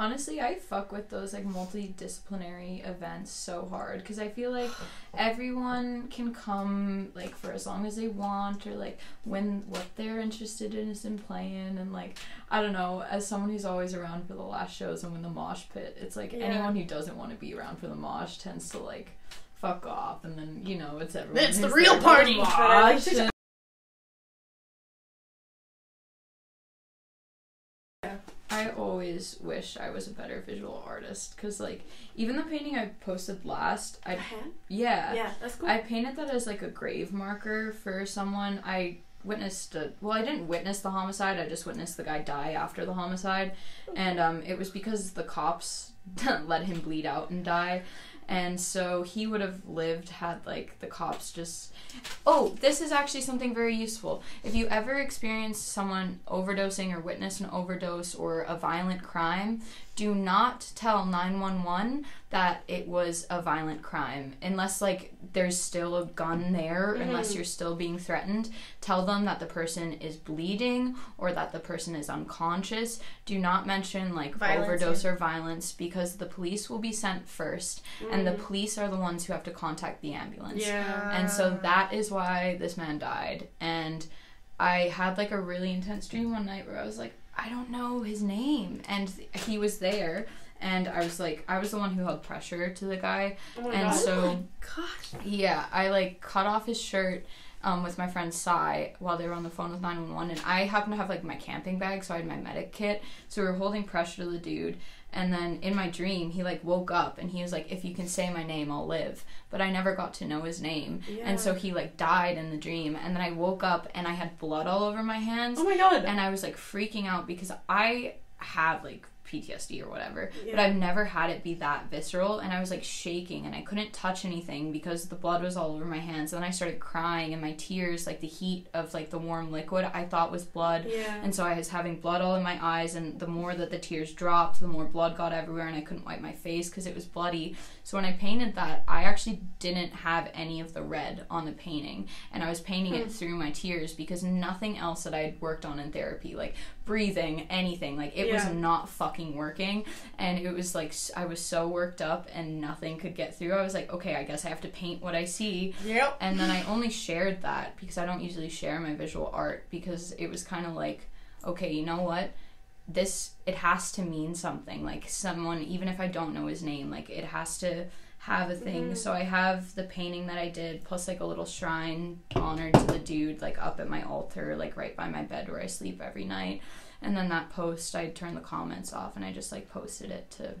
Honestly, I fuck with those like multidisciplinary events so hard because I feel like everyone can come like for as long as they want or like when what they're interested in is in playing and like I don't know. As someone who's always around for the last shows and when the mosh pit, it's like Yeah. anyone who doesn't want to be around for the mosh tends to like fuck off and then you know it's everyone. It's the real there for the party. I like mosh to- and- I always wish I was a better visual artist because, like, even the painting I posted last, I hand. yeah, Yeah, that's cool. I painted that as like a grave marker for someone. I witnessed a well, I didn't witness the homicide. I just witnessed the guy die after the homicide, and um, it was because the cops let him bleed out and die. And so he would have lived had like the cops just. Oh, this is actually something very useful. If you ever experience someone overdosing or witness an overdose or a violent crime, do not tell 911 that it was a violent crime unless like there's still a gun there unless Mhm. you're still being threatened tell them that the person is bleeding or that the person is unconscious do not mention like Violence, overdose or violence because the police will be sent first and the Mm. police are the ones who have to contact the ambulance yeah. and so that is why this man died. And I had like a really intense dream one night where I was like, I don't know his name. And he was there. And I was like, I was the one who held pressure to the guy. Oh and God. so, gosh, yeah, I like cut off his shirt um, with my friend Sai while they were on the phone with 911. And I happened to have like my camping bag, so I had my medic kit. So we were holding pressure to the dude. And then in my dream, he like woke up and he was like, if you can say my name, I'll live. But I never got to know his name. yeah. And so he like died in the dream. And then I woke up and I had blood all over my hands. oh my god. And I was like freaking out because I have like PTSD or whatever, Yeah. but I've never had it be that visceral. And I was like shaking and I couldn't touch anything because the blood was all over my hands. And then I started crying and my tears, like the heat of like the warm liquid, I thought was blood. yeah. And so I was having blood all in my eyes, and the more that the tears dropped, the more blood got everywhere, and I couldn't wipe my face because it was bloody. So when I painted that, I actually didn't have any of the red on the painting, and I was painting Hmm. it through my tears because nothing else that I'd worked on in therapy, like breathing, anything, like it Yeah. was not fucking working, and it was like I was so worked up and nothing could get through. I was like, okay, I guess I have to paint what I see, yep. and then I only shared that because I don't usually share my visual art because it was kind of like, okay, you know what? This it has to mean something. Like someone, even if I don't know his name, like it has to have a thing. Mhm. So I have the painting that I did plus like a little shrine honored to the dude like up at my altar, like right by my bed where I sleep every night. And then that post, I turned the comments off and I just like posted it to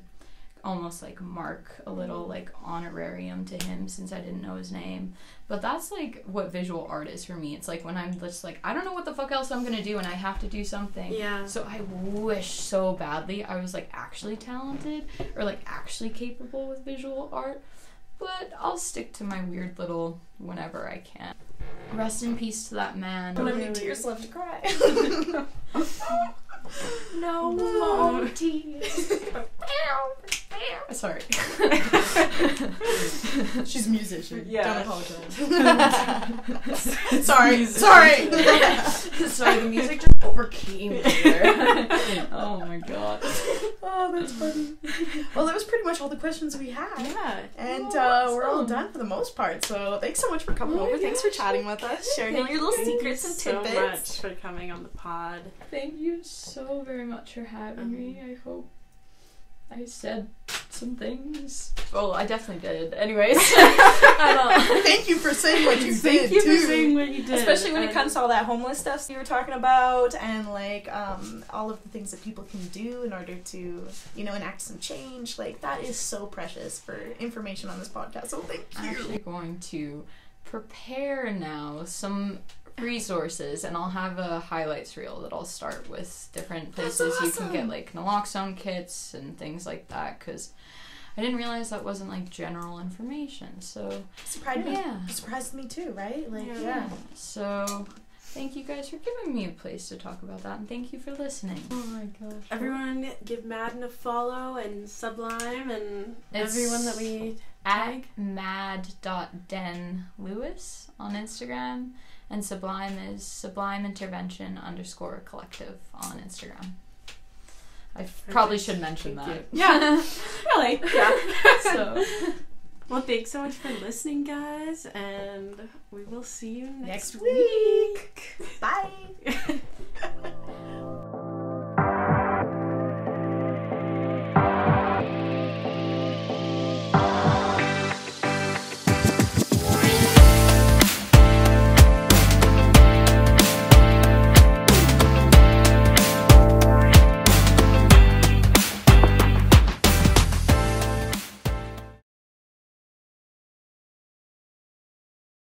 almost like mark a little like honorarium to him since I didn't know his name. But that's like what visual art is for me. It's like when I'm just like I don't know what the fuck else I'm gonna do and I have to do something. yeah. So I wish so badly I was like actually talented or like actually capable with visual art. But I'll stick to my weird little whenever I can. Rest in peace to that man. Don't have any tears left to cry. No more tears. Sorry. She's a musician. Yeah. Don't apologize. sorry. Sorry. Sorry, the music just overcame me there. oh my god. oh, that's funny. Well, that was pretty much all the questions we had. yeah. And Oh, uh, we're all done for the most part. So thanks so much for coming Oh over. my Thanks for chatting with us, sharing Thank your little Thank secrets you and so much for coming on the pod. Thank you so very much for having me. I hope I said some things. Well, I definitely did. Anyways, Thank you for saying what you Thank did you too. for saying what you did. Especially when it comes to all that homeless stuff you were talking about, and like um, all of the things that people can do in order to, you know, enact some change. Like that is so precious for information on this podcast. So thank I'm you. actually going to prepare now some resources and I'll have a highlights reel that I'll start with different That's places you can get like naloxone kits and things like that because I didn't realize that wasn't like general information. So Surprised me. yeah. Surprised me too, right? Like, Yeah. yeah. So thank you guys for giving me a place to talk about that, and thank you for listening. Oh my gosh. Everyone give Madden a follow and Sublime and It's- everyone that we at tag. mad.denlewis on Instagram, and Sublime is Sublime Intervention underscore collective on Instagram. I probably should mention Thank that. Yeah. Really? Yeah. so Well, thanks so much for listening, guys, and we will see you next, Next week. Bye. week.